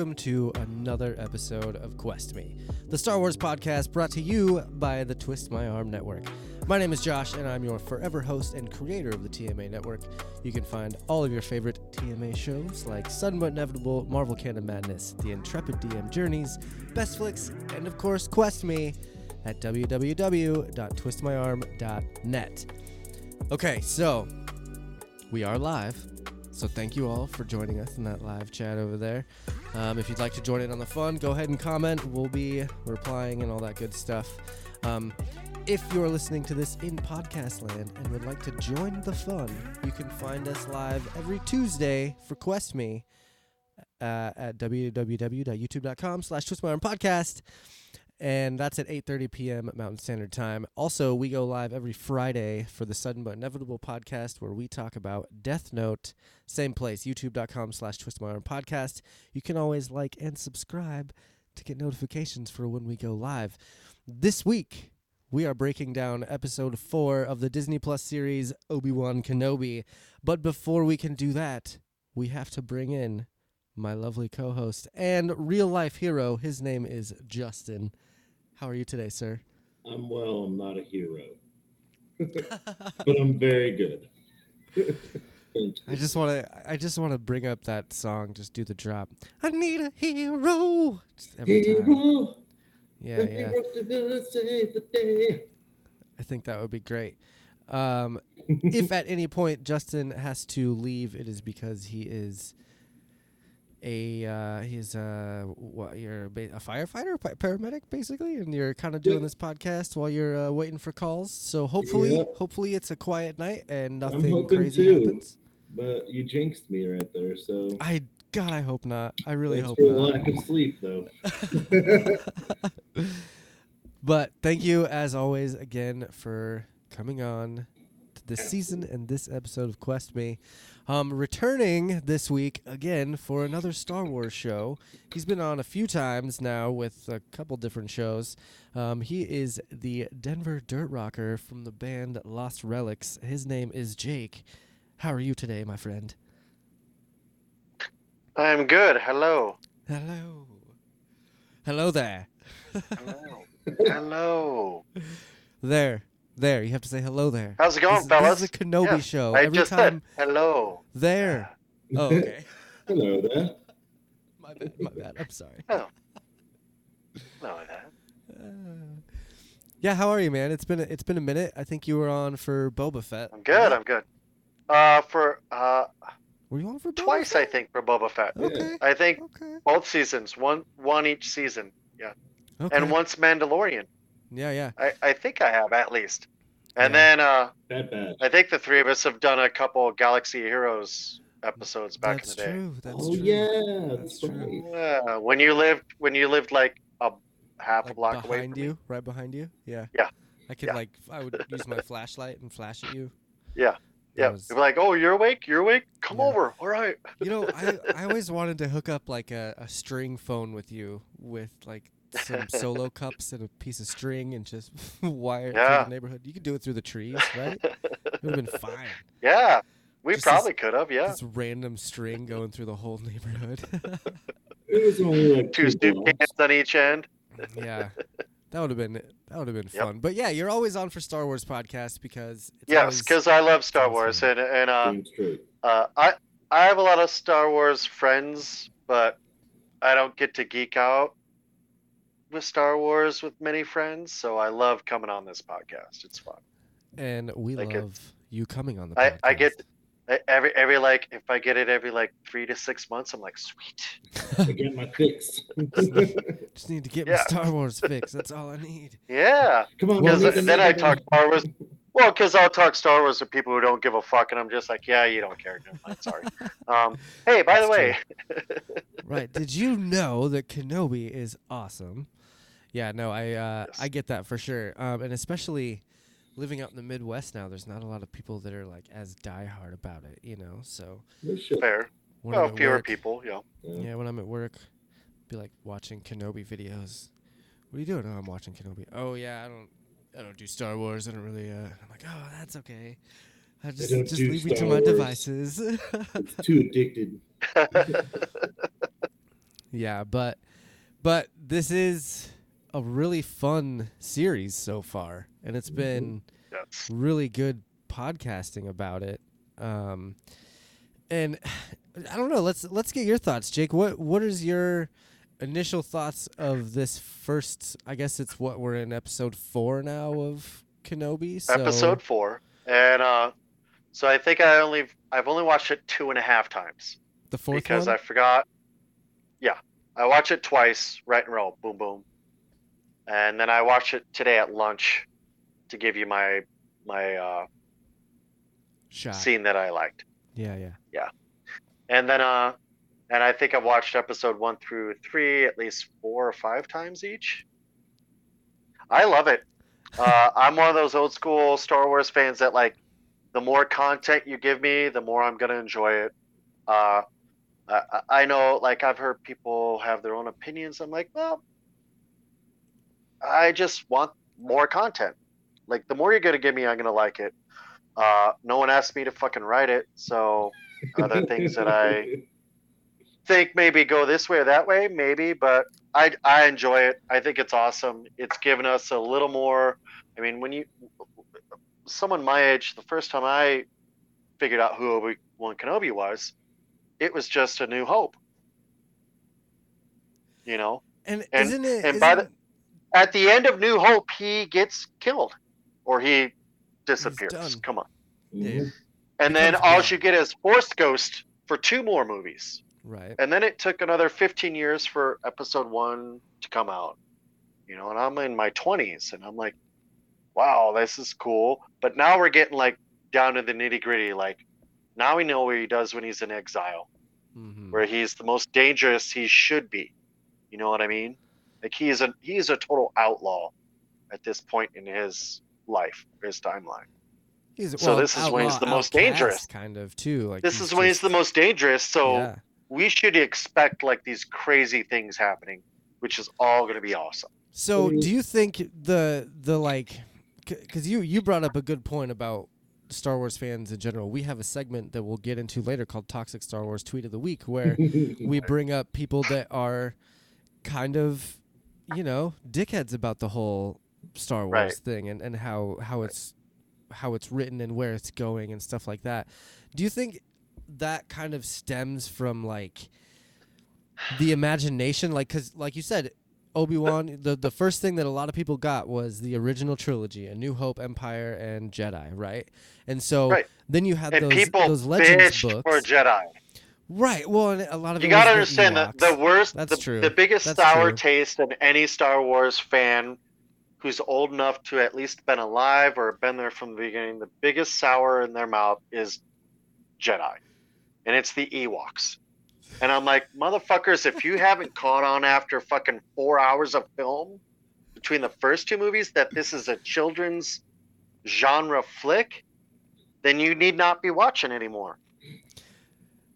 Welcome to another episode of Quest Me, the Star Wars podcast brought to you by the Twist My Arm Network. My name is Josh, and I'm your forever host and creator of the TMA Network. You can find all of your favorite TMA shows like Sudden But Inevitable, Marvel Canon Madness, The Intrepid DM Journeys, Best Flicks, and of course, Quest Me at www.twistmyarm.net. Okay, so we are live. So thank you all for joining us in that live chat over there. Um, if you'd like to join in on the fun, go ahead and comment. We'll be replying and all that good stuff. Um, if you're listening to this in podcast land and would like to join the fun, you can find us live every Tuesday for Quest Me uh, at www.youtube.com slash twistmyarmpodcast and that's at 8.30 p.m. Mountain Standard Time. Also, we go live every Friday for the Sudden But Inevitable podcast where we talk about Death Note. Same place, youtube.com slash twistmyarmpodcast. You can always like and subscribe to get notifications for when we go live. This week, we are breaking down episode four of the Disney Plus series Obi-Wan Kenobi. But before we can do that, we have to bring in my lovely co-host and real-life hero. His name is Justin. How are you today, sir? I'm well. I'm not a hero, but I'm very good. I just want to. I just want to bring up that song. Just do the drop. I need a hero. Just every time. hero, Yeah, yeah. hero to do save the day. I think that would be great. Um, if at any point Justin has to leave, it is because he is a uh, he's a what you're a, ba- a firefighter, pa- paramedic, basically, and you're kind of doing Yeah. this podcast while you're uh, waiting for calls. So hopefully, Yeah. hopefully it's a quiet night and nothing crazy too. happens. But you jinxed me right there, so I God, I hope not. I really thanks hope for not. lack of sleep, though. But thank you, as always, again for coming on to this season and this episode of Quest Me. Um, returning this week again for another Star Wars show. He's been on a few times now with a couple different shows. Um, he is the Denver Dirt Rocker from the band Lost Relics. His name is Jake. How are you today, my friend? I'm good. Hello. Hello. Hello there. Hello. Hello. There. There. You have to say hello there. How's it going, this, fellas? This is a Kenobi Yes, show. I Every just time said hello. there. Oh, okay. Hello there. my bad. My bad. I'm sorry. Oh. No, that. Uh, yeah, how are you, man? It's been a, it's been a minute. I think you were on for Boba Fett. I'm good. I'm good. Uh, for uh, Were you on for Boba twice I think for Boba Fett. Okay. I think Okay. both seasons, one one each season, Yeah. Okay. and once Mandalorian. Yeah, yeah. I I think I have at least. And Yeah. then uh, Bad bad. I think the three of us have done a couple Galaxy Heroes episodes back That's in the day. true. That's oh true. yeah, That's that's, true. right. Yeah, when you lived when you lived like a half a Like block away behind from you, right behind you. Yeah. Yeah. I could Yeah. like I would use my flashlight and flash at you. Yeah. That Yeah, was- be like, "Oh, you're awake? You're awake? Come Yeah. over. All right." You know, I, I always wanted to hook up like a, a string phone with you with like some solo cups and a piece of string and just wire it through the neighborhood. You could do it through the trees, right? It would have been fine. yeah, we Just probably could have. Yeah, This random string going through the whole neighborhood. It was only like two two blocks. suitcases on each end. yeah. That would have been that would have been Yep. fun. But yeah, you're always on for Star Wars podcast because it's Yes, because I love Star always Wars, fun. and and uh, uh, I I have a lot of Star Wars friends, but I don't get to geek out with Star Wars with many friends. So I love coming on this podcast. It's fun. and we like love it's- you coming on the I, podcast. I get every every like if I get it every like three to six months, I'm like sweet. I get my fix. just need to get my Star Wars fix. That's all I need. Yeah. Come on, Well, Because make then I talk. Star Wars. Well, because I'll talk Star Wars to people who don't give a fuck, and I'm just like, yeah, you don't care. Never mind, sorry. Um, hey, by That's the way, right. Did you know that Kenobi is awesome? Yeah, no, I uh, Yes. I get that for sure. Um, and especially living out in the Midwest now, there's not a lot of people that are like as diehard about it, you know. So fair. when Well, fewer work, people, you. Yeah. Yeah, when I'm at work, be like watching Kenobi videos. What are you doing? Oh, I'm watching Kenobi. Oh yeah, I don't I don't do Star Wars. I don't really. Uh, I'm like, oh, that's okay. I just don't just do leave me to Star my Wars. devices. It's too addicted. Yeah, but but this is a really fun series so far, and it's been yes. really good podcasting about it. Um, and I don't know. Let's let's get your thoughts, Jake. What what is your initial thoughts of this first? I guess it's what we're in episode four now of Kenobi. So, Episode four, and uh, so I think I only I've only watched it two and a half times the fourth because one. I forgot. Yeah, I watched it twice, right in a row, boom boom, and then I watched it today at lunch to give you my my uh, Shot. scene that I liked. Yeah, yeah. Yeah. And then uh and i think i've watched episode one through three at least four or five times each i love it uh i'm one of those old school star wars fans that like the more content you give me the more i'm gonna enjoy it uh i, I know like i've heard people have their own opinions i'm like well i just want more content like the more you're gonna give me i'm gonna like it uh no one asked me to fucking write it so other things that I think maybe go this way or that way, maybe, but I I enjoy it. I think it's awesome. It's given us a little more. I mean, when you someone my age, the first time I figured out who Obi Wan Kenobi was, it was just a New Hope. You know, And, And- isn't it? and by the- isn't- at the end of New Hope, he gets killed, or he disappears. Come on, Yeah. and then all gone. you get is Force Ghost for two more movies. right. and then it took another 15 years for episode one to come out you know and i'm in my 20s and i'm like wow this is cool but now we're getting like down to the nitty gritty like now we know what he does when he's in exile hmm where he's the most dangerous he should be you know what i mean like he is a he is a total outlaw at this point in his life his timeline He's, so well, this is when he's the most dangerous. kind of too. Like this is when he's the most dangerous so yeah. we should expect like these crazy things happening which is all going to be awesome So, do you think the the like, because you you brought up a good point about Star Wars fans in general. We have a segment that we'll get into later called "Toxic Star Wars Tweet of the Week," where we bring up people that are kind of, you know, dickheads about the whole Star Wars Right. thing and and how how it's how it's written and where it's going and stuff like that. Do you think that kind of stems from like the imagination like cuz like you said Obi-Wan the the first thing that a lot of people got was the original trilogy A New Hope Empire and Jedi right and so Right. then you had and those people those legends bitched books for jedi right. Well a lot of you got to understand that the worst That's the, true. the biggest That's sour true. taste in any star wars fan who's old enough to at least been alive or been there from the beginning the biggest sour in their mouth is jedi. And it's the ewoks. And i'm like motherfuckers if you haven't caught on after fucking four hours of film between the first two movies that this is a children's genre flick then you need not be watching anymore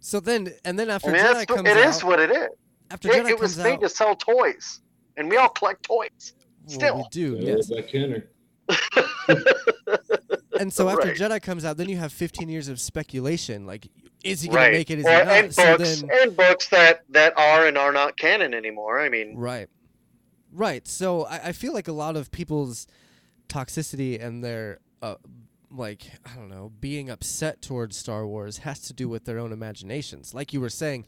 so then and then after I mean, Jedi comes it out is what it is. after It, Jedi it was comes made out to sell toys, and we all collect toys. well, we do yes By Kenner. and so after Right. Jedi comes out then you have 15 years of speculation like is he going right. to make it is Or- he not and so books then and books that that are and are not canon anymore. I mean, Right. Right. So I, I feel like a lot of people's toxicity and their uh, like I don't know being upset towards Star Wars has to do with their own imaginations. Like you were saying,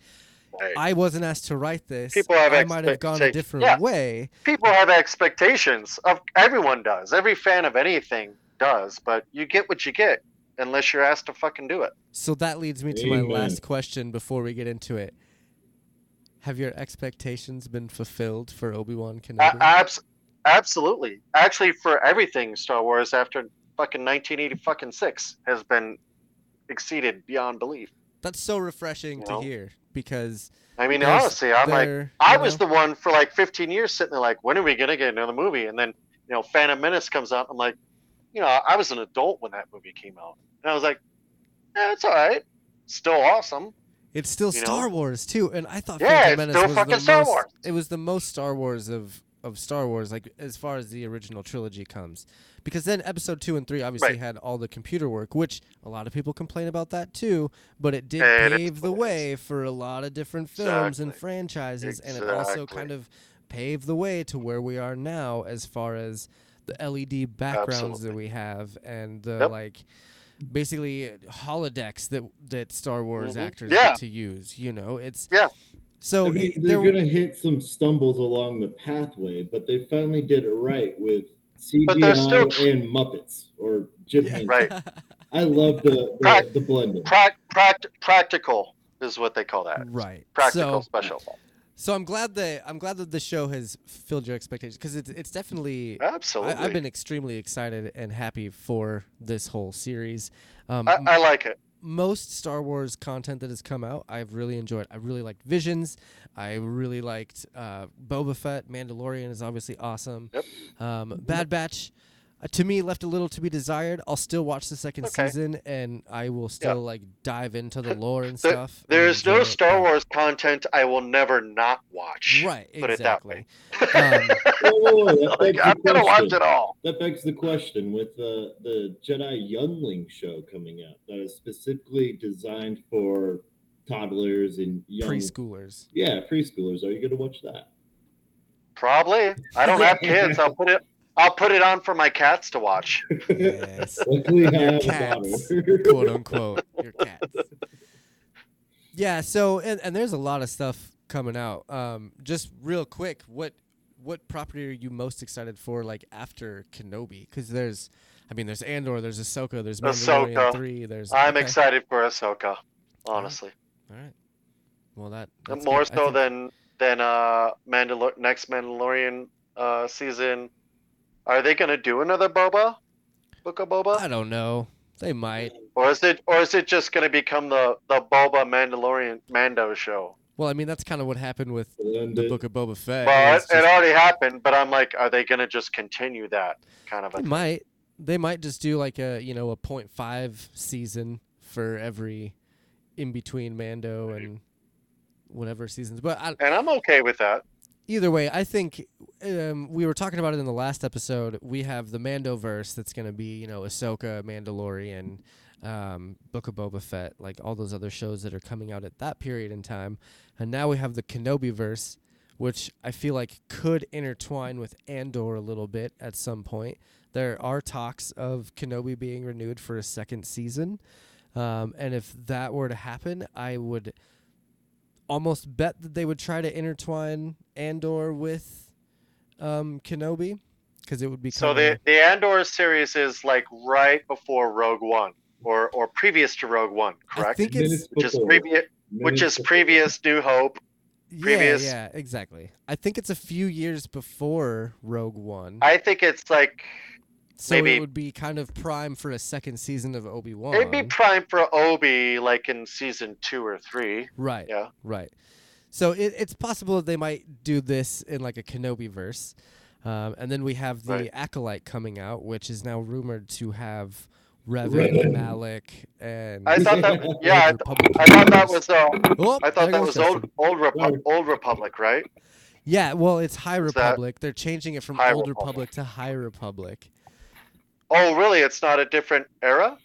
right. I wasn't asked to write this. People have I might have gone a different yeah. way. people have expectations. Of everyone does. Every fan of anything does. But you get what you get, unless you're asked to fucking do it. So that leads me to my last question before we get into it. Have your expectations been fulfilled for Obi Wan Kenobi? A- abs- absolutely. Actually, for everything Star Wars after fucking 1980 fucking six has been exceeded beyond belief. That's so refreshing You to know? hear because I mean, honestly, I'm like. I was know, the one for like 15 years sitting there like, when are we gonna get another movie? And then, you know, Phantom Menace comes out. I'm like, you know, I was an adult when that movie came out, and I was like, yeah, it's all right, still awesome. It's still you know? Star Wars too, and I thought Yeah, Phantom Menace was fucking the Star most. Wars. It was the most Star Wars of of Star Wars, like as far as the original trilogy comes, because then Episode two and three obviously Right. had all the computer work, which a lot of people complain about that too. But it did And pave the way for a lot of different films and Exactly. franchises, and it also kind of paved the way to where we are now as far as the LED backgrounds that we have and the Yep. like basically holodecks that that Star Wars Mhm. actors Yeah. get to use. You know, it's Yeah. So I mean, it- they're gonna hit some stumbles along the pathway, but they finally did it right with CGI still and Muppets or Jim Yeah. Henson. Right. I love the Prac- the, the blending. Prac- pract- practical is what they call that. right. Practical So, special. so I'm glad that I'm glad that the show has filled your expectations because it's it's definitely. Absolutely. I, I've been extremely excited and happy for this whole series. Um, I, I like it. Most Star Wars content that has come out, I've really enjoyed. I really liked Visions. I really liked uh, Boba Fett. Mandalorian is obviously awesome. Yep. Um, Bad Batch, uh, to me, left a little to be desired. I'll still watch the second Okay. season, and I will still like dive into the lore and There- stuff. There's no it, Star Wars content I will never not watch. Right. Put it that Exactly. way. um, Whoa, whoa, whoa, like, I'm gonna watch it all. That begs the question with the the Jedi Youngling show coming out that is specifically designed for toddlers and young preschoolers. Yeah, preschoolers. Are you gonna watch that? Probably. I don't have kids. I'll put it. I'll put it on for my cats to watch. Yes. Luckily, Your cats, quote unquote, your cats. Yeah. So, and, and there's a lot of stuff coming out. Um, just real quick, what what property are you most excited for? Like after Kenobi, because there's, I mean, there's Andor, there's Ahsoka, there's Mandalorian Ahsoka. three, there's. I'm okay. excited for Ahsoka. Honestly, All right. Well, that that's more good. So think- than than uh Mandalor- next Mandalorian uh season. Are they gonna do another Boba? Book of Boba? I don't know. They might. Or is it or is it just gonna become the the Boba Mandalorian Mando show? Well, I mean, that's kind of what happened with And the it- Book of Boba Fett. Well, it, It's it already happened, but I'm like, are they gonna just continue that kind of a They might. They might just do like a you know a point five season for every in between Mando and whatever seasons. But I, and I'm okay with that. Either way, I think um, we were talking about it in the last episode. We have the Mando verse that's going to be you know Ahsoka, Mandalorian, um, Book of Boba Fett, like all those other shows that are coming out at that period in time, and now we have the Kenobi verse. Which I feel like could intertwine with Andor a little bit at some point. There are talks of Kenobi being renewed for a second season. Um, and if that were to happen, I would almost bet that they would try to intertwine Andor with um, Kenobi because it would be So the the Andor series is like right before Rogue One, or or previous to Rogue One, correct? I think it's Minutes Which is before. previous, which is previous New Hope. yeah, yeah, exactly. I think it's a few years before Rogue One, I think it's like so it would be kind of prime for a second season of Obi Wan. it'd be prime for Obi, like in season two or three. Right. Yeah. Right. So it, it's possible that they might do this in like a Kenobi verse. Um, and then we have the Right. Acolyte coming out, which is now rumored to have Revan, Revan. Malak, and I thought that, yeah, I, th- I thought that was uh, Oh, I thought that was Justin. old old Repu- old Republic, right? Yeah, well, it's High Is that- Republic. They're changing it from High Old Republic. Republic to High Republic. Oh, really? It's not a different era?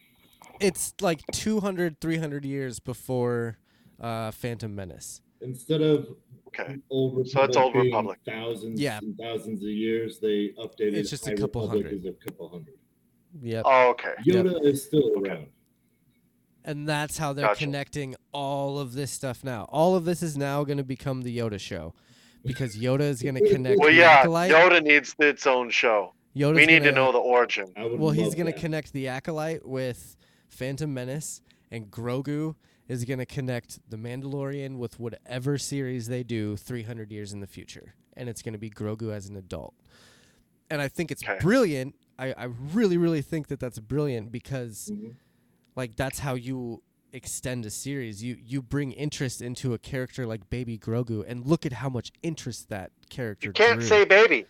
It's like 200, 300 years before uh, Phantom Menace. Instead of Okay. old Republic So it's Old being Republic. thousands Yeah. and thousands of years, they updated. It's just a couple Republic hundred. as a couple hundred. Yep. Oh, okay. Yep. Yoda is still Okay. around. And that's how they're Gotcha. connecting all of this stuff now. All of this is now going to become the Yoda show because Yoda is going to connect Well, the yeah, acolyte. Yoda needs its own show. Yoda's we need to gonna- know the origin. Well, he's going to connect the acolyte with Phantom Menace, and Grogu is going to connect the Mandalorian with whatever series they do 300 years in the future, and it's going to be Grogu as an adult. And I think it's Okay. brilliant. I, I really, really think that that's brilliant because Mhm. like that's how you extend a series. You you bring interest into a character like Baby Grogu, and look at how much interest that character. You can't drew. say baby.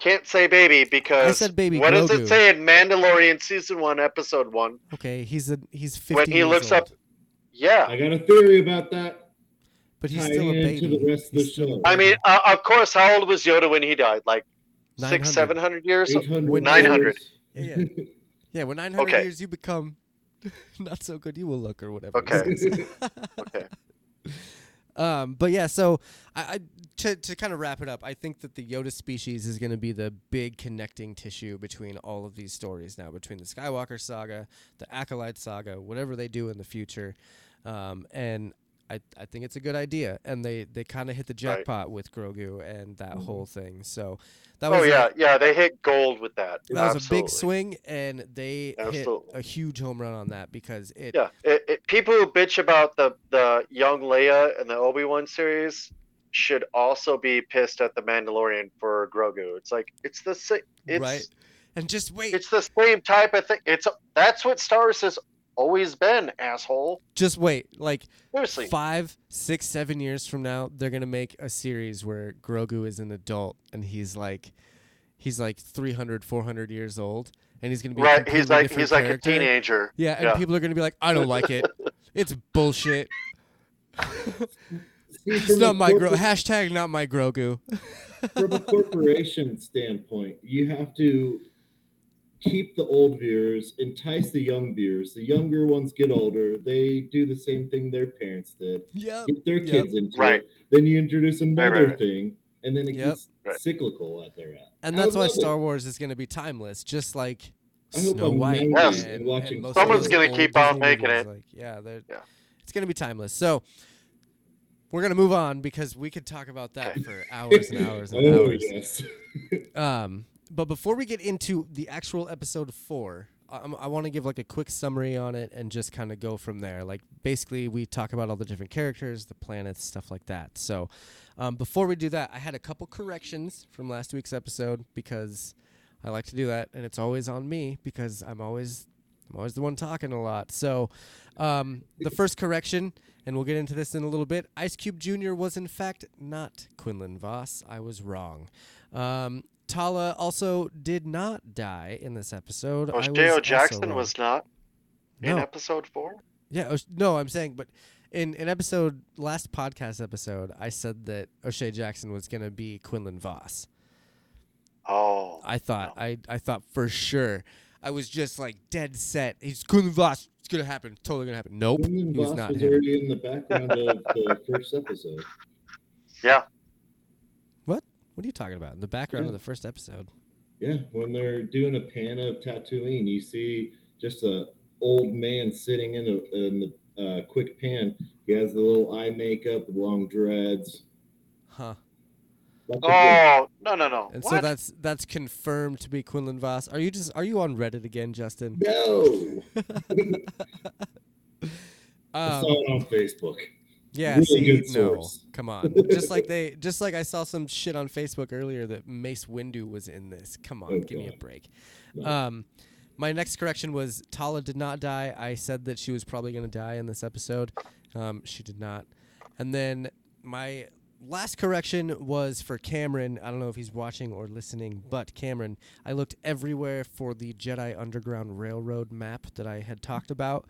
Can't say baby because I said baby what does it say in Mandalorian season one, episode one? Okay, he's a he's 50 When he years looks old. up, yeah, I got a theory about that. but he's still a into baby. the rest of the He's still show. I mean, uh, of course, how old was Yoda when he died? Like 900. six, seven hundred years? 800 900. years. Yeah, Yeah, when 900 Okay. years you become not so good, you will look or whatever. Okay. Okay. um, but yeah, so I, I to to kind of wrap it up, I think that the Yoda species is going to be the big connecting tissue between all of these stories now, between the Skywalker saga, the Acolyte saga, whatever they do in the future, um, and. I, I think it's a good idea, and they, they kind of hit the Right. jackpot with Grogu and that Mhm. whole thing. So that was Oh a- yeah, yeah. They hit gold with that. that was a big swing, and they Absolutely. hit a huge home run on that because it. Yeah, it, it, people who bitch about the the young Leia and the Obi Wan series should also be pissed at the Mandalorian for Grogu. It's like it's the same. It's right. And just wait, it's the same type of thing. It's that's what Star Wars has always been, asshole. just wait. Like Seriously. five, six, seven years from now, they're gonna make a series where Grogu is an adult and he's like, he's like 300, 400 years old, and he's gonna be Right, he's like he's like a teenager. Yeah, and Yeah. people are gonna be like, I don't like it. It's bullshit. See, it's from a not my Gro- corporate- hashtag not my Grogu. from a corporation standpoint, you have to keep the old viewers, entice the young viewers. The younger ones get older, they do the same thing their parents did. Yep. Get their Yep. kids into Right. it. Then you introduce another right. thing, and then it Yep. gets Right. cyclical at their end. And that's why love it. Star Wars is gonna be timeless, just like I Snow White. 90 Yes. and, and Someone's gonna keep on making it. Like, yeah, Yeah. it's gonna be timeless. So we're gonna move on because we could talk about that for hours and hours and oh hours. yes. Um, but before we get into the actual episode four, I, I want to give like a quick summary on it and just kind of go from there. Like basically, we talk about all the different characters, the planets, stuff like that. So um, before we do that, I had a couple corrections from last week's episode because I like to do that, and it's always on me because I'm always I'm always the one talking a lot. So um, the first correction, and we'll get into this in a little bit. Ice Cube Jr. was in fact not Quinlan Vos. I was wrong. Um, Tala also did not die in this episode. Was O'Shea Jackson was not in no, episode four. yeah, Osh- no, I'm saying, but in an episode last podcast episode, I said that O'Shea Jackson was gonna be Quinlan Vos. Oh, I thought, I, I thought for sure. I was just like dead set. He's Quinlan Vos. It's gonna happen. Totally gonna happen. Nope, Quinlan he was not was him. already in the background of the first episode. yeah. What What are you talking about? In the background of the first episode. Yeah, when they're doing a pan of Tatooine, you see just a old man sitting in, a, in the uh, quick pan. He has the little eye makeup, the long dreads. Huh. That's Oh no no no. And what? so that's that's confirmed to be Quinlan Vos. Are you just are you on Reddit again, Justin? No, I Um, saw it on Facebook. Yeah, Really see, good no, come on. just like they, just like I saw some shit on Facebook earlier that Mace Windu was in this. Come on, Oh, give me a break. No. Um, my next correction was Tala did not die. I said that she was probably going to die in this episode. Um, she did not. And then my last correction was for Cameron. I don't know if he's watching or listening, but Cameron, I looked everywhere for the Jedi Underground Railroad map that I had talked about.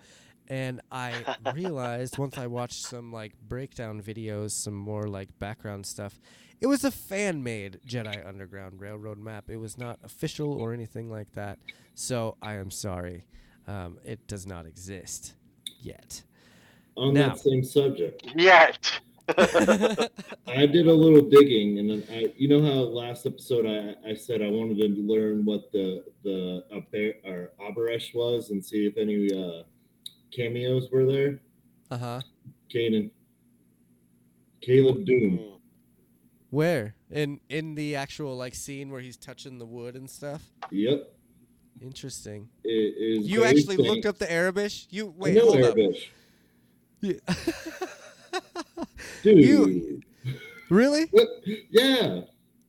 And I realized once I watched some like breakdown videos, some more like background stuff, it was a fan made Jedi Underground Railroad map. It was not official or anything like that. So I am sorry. Um, it does not exist yet. on now- that same subject, Yet. I did a little digging, and then I, you know how last episode I, I said I wanted to learn what the the Aber, or Aurebesh was and see if any uh, cameos were there. uh huh. Kanan, Caleb Dume. Hmm. Where in in the actual like scene where he's touching the wood and stuff? Yep, Interesting. it is. You actually faint. looked up the Aurebesh? You I wait, know hold up. Aurebesh. Dude. You- really? Yeah,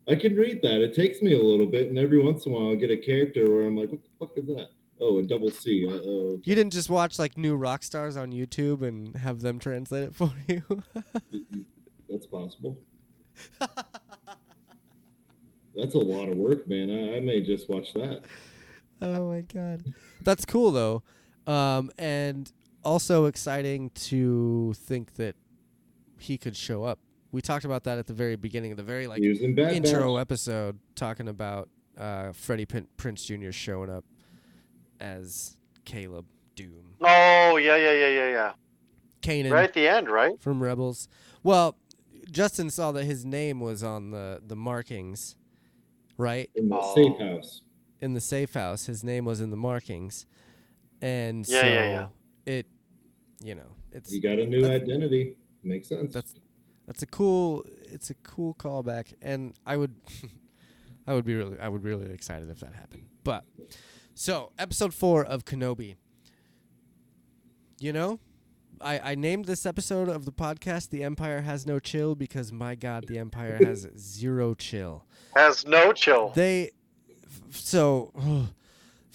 I can read that. It takes me a little bit, and every once in a while, I'll get a character where I'm like, "What the fuck is that?" Oh, a double C. Uh oh. You didn't just watch like New Rockstars on YouTube and have them translate it for you? That's possible. That's a lot of work, man. I, I may just watch that. oh my god. That's cool though. Um, and also exciting to think that he could show up. We talked about that at the very beginning of the very like in intro Batch. episode talking about uh, Freddie Pin- Prinze Jr. showing up as Caleb Dume. Oh yeah, yeah, yeah, yeah, yeah. Kanan Right at the end, right? from Rebels. Well, Justin saw that his name was on the the markings, right? in the Oh. safe house. In the safe house, his name was in the markings, and Yeah, so yeah, yeah. it, you know, it's He got a new That's- identity. Makes sense. that's that's a cool it's a cool callback, and I would I would be really I would be really excited if that happened. But so episode four of Kenobi. You know, I I named this episode of the podcast "The Empire Has No Chill" because my God, the Empire has zero chill. Has no chill. They f- so. Oh,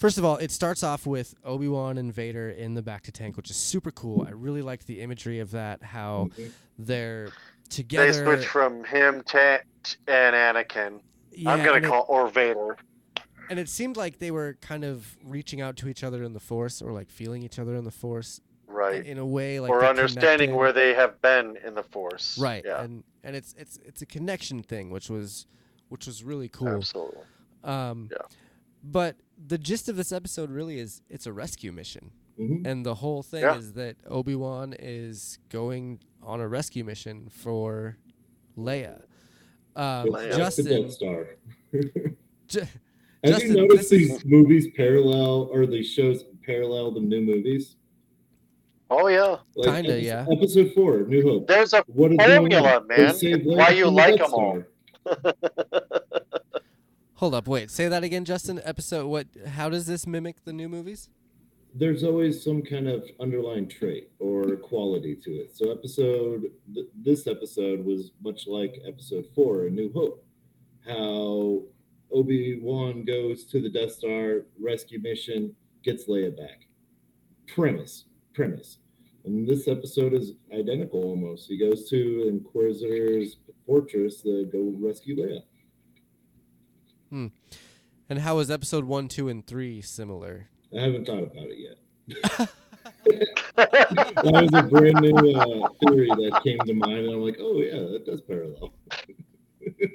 First of all, it starts off with Obi Wan and Vader in the bacta tank, which is super cool. I really liked the imagery of that. How Mhm. they're together. They together. switch from him to and Anakin. yeah, I'm gonna and it- call or Vader. and it seemed like they were kind of reaching out to each other in the Force, or like feeling each other in the Force, Right. in a way like or understanding connected. where they have been in the Force. right, Yeah. and and it's it's it's a connection thing, which was which was really cool. Absolutely. Um, Yeah. But the gist of this episode really is it's a rescue mission. Mhm. And the whole thing Yeah. is that Obi Wan is going on a rescue mission for Leia. Um, Leia. Justin, the Death Star. Ju- Have Justin, you noticed this is- these movies parallel, or these shows parallel the new movies? Oh yeah. Like Kinda, episode, yeah. Episode four, New Hope. There's a What is going formula, on? Man. why you like them all. Hold up, wait, say that again, Justin. Episode what? How does this mimic the new movies? There's always some kind of underlying trait or quality to it. So episode, th- this episode was much like episode four, A New Hope. How Obi Wan goes to the Death Star rescue mission, gets Leia back. Premise, premise. And this episode is identical almost. He goes to Inquisitor's fortress to go rescue Leia. And how is episode one, two, and three similar? I haven't thought about it yet. that was a brand new uh, theory that came to mind, and I'm like, oh yeah, that does parallel.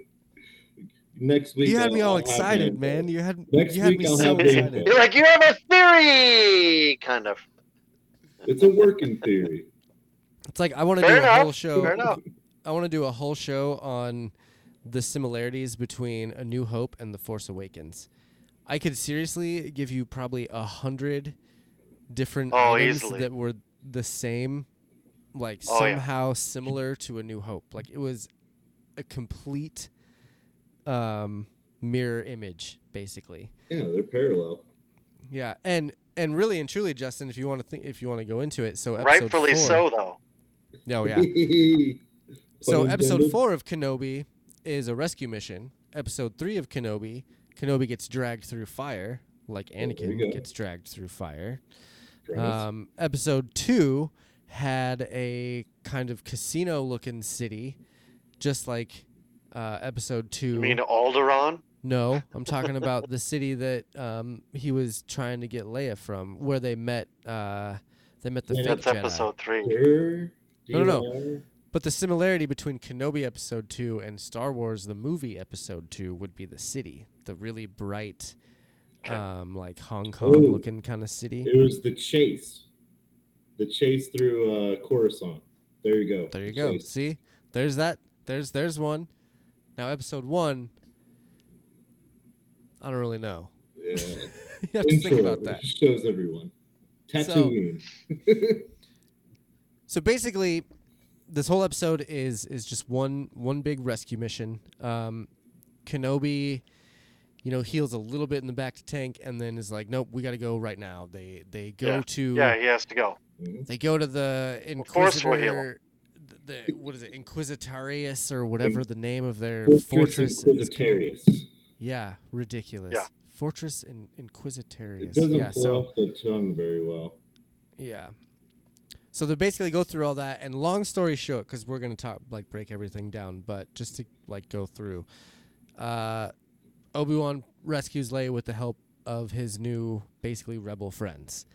Next week, You had I'll- me all I'll excited, man. You had Next you had week me I'll so have excited. info. You're like you have a theory, kind of. It's a working theory. It's like I want to do Fair a whole show. fair enough. I want to do a whole show on the similarities between A New Hope and The Force Awakens. I could seriously give you probably a hundred different Oh, items easily. that were the same, like Oh, yeah. somehow similar to A New Hope. Like it was a complete um, mirror image, basically. Yeah, they're parallel. Yeah, and and really and truly, Justin, if you want to think, if you want to go into it, so Rightfully four, so, though. Oh yeah. So episode four of Kenobi is a rescue mission. Episode three of Kenobi, Kenobi gets dragged through fire, like there you Anakin go. gets dragged through fire. Um, episode two had a kind of casino-looking city, just like uh, episode two. You mean Alderaan? no, I'm talking about the city that um, he was trying to get Leia from, where they met. Uh, they met the Yeah, That's Jedi. episode three. Sure. No, no, no. DNR. But the similarity between Kenobi Episode 2 and Star Wars the movie Episode 2 would be the city. The really bright, um, like Hong Kong Oh. looking kind of city. It was the chase. The chase through uh, Coruscant. There you go. There you go. chase. See? There's that. There's there's one. Now Episode 1 I don't really know. Yeah. you have to think about that. Shows everyone. So- So basically, this whole episode is is just one one big rescue mission. Um, Kenobi, you know, heals a little bit in the bacta tank, and then is like, "Nope, we got to go right now." They they go Yeah. to Yeah, he has to go. Mhm. they go to the Force will heal Inquisitor. The, the what is it, Inquisitarius or whatever the name of their Fortress fortress is. Yeah, ridiculous. Yeah. Fortress in It doesn't Yeah, flow so off the tongue very well. Yeah. So they basically go through all that, and long story short, because we're gonna talk like break everything down, but just to like go through, uh, Obi Wan rescues Leia with the help of his new basically rebel friends.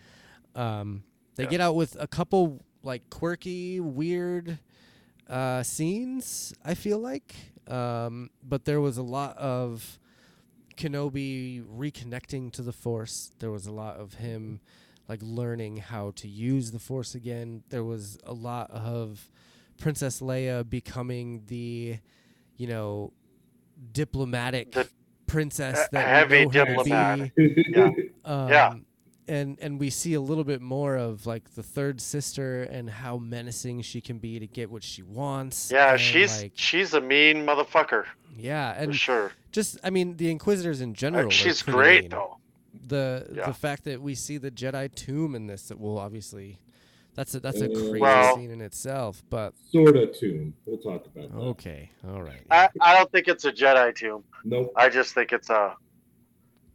Um, they Yeah. get out with a couple like quirky, weird uh, scenes. I feel like, um, but there was a lot of Kenobi reconnecting to the Force. There was a lot of him like learning how to use the Force again. There was a lot of Princess Leia becoming the, you know, diplomatic The- princess that heavy we know her to diplomat. be. Yeah. Um, Yeah. And and we see a little bit more of like the third sister and how menacing she can be to get what she wants. Yeah, and, she's like, she's a mean motherfucker yeah, for and sure. just I mean the Inquisitors in general. Uh, she's great mean. though. The Yeah. the fact that we see the Jedi tomb in this, that will obviously, that's a that's a Uh, crazy Well- scene in itself. But sort of tomb. We'll talk about that. okay, all right. I, I don't think it's a Jedi tomb. Nope. I just think it's a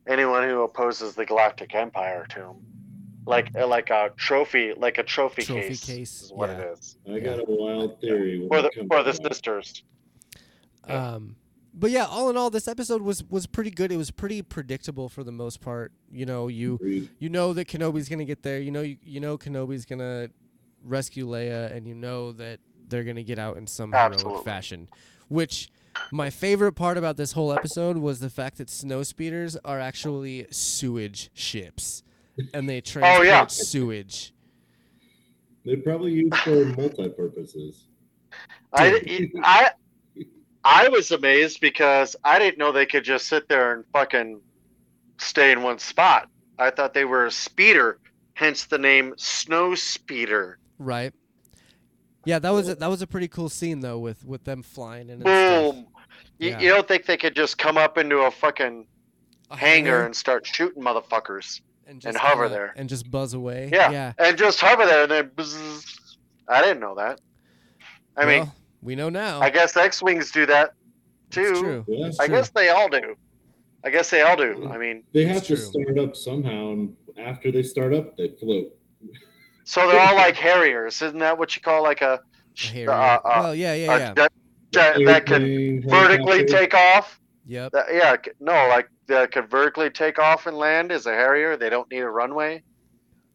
anyone who opposes the Galactic Empire tomb, like uh, like a trophy, like a trophy, case. Trophy case, case, is what yeah. it is I got a wild theory. for the for the that. sisters. Yeah. Um, but yeah, all in all, this episode was was pretty good. It was pretty predictable for the most part. You know, you Agreed. you know that Kenobi's gonna get there. You know, you, you know Kenobi's gonna rescue Leia, and you know that they're gonna get out in some heroic fashion. Which my favorite part about this whole episode was the fact that snow speeders are actually sewage ships, and they transport Oh, yeah. sewage. They're probably used for multi-purposes. I, I I was amazed because I didn't know they could just sit there and fucking stay in one spot. I thought they were a speeder, hence the name Snow Speeder. Right. Yeah, that was a, that was a pretty cool scene though, with with them flying in and. Boom. You, Yeah. you don't think they could just come up into a fucking A hangar and start shooting motherfuckers and, and hover kinda- there. and just buzz away. Yeah. yeah. and just hover there and then bzzz. I didn't know that. I mean, Well, we know now. I guess X-wings do that too. true. Yeah. It's I true. guess they all do. I guess they all do. I mean, They have to true. start up somehow, and after they start up, they float. so they're all like Harriers, isn't that what you call like a, A Harrier. uh, uh, well, yeah, yeah, yeah. jet, jet that can vertically helicopter. take off? Yep. That, yeah, no, like that could vertically take off and land as a Harrier. They don't need a runway.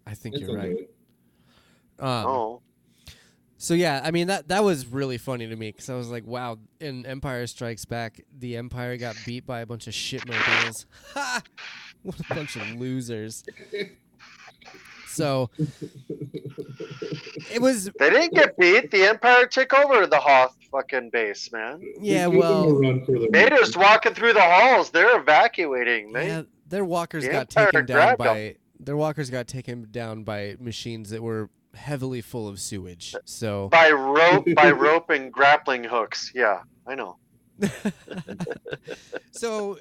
I think It's you're right. Um, oh, So yeah, I mean that that was really funny to me because I was like, wow, in Empire Strikes Back, the Empire got beat by a bunch of shitmobiles. Ha! What a bunch of losers. So it was they didn't get beat. The Empire took over the Hoth fucking base, man. yeah, Give them a well, run for They're just walking through the halls. They're evacuating. They, yeah, their walkers the got Empire taken down grabbed by their walkers got taken down by machines that were heavily full of sewage. So by rope, by rope and grappling hooks. Yeah, I know. so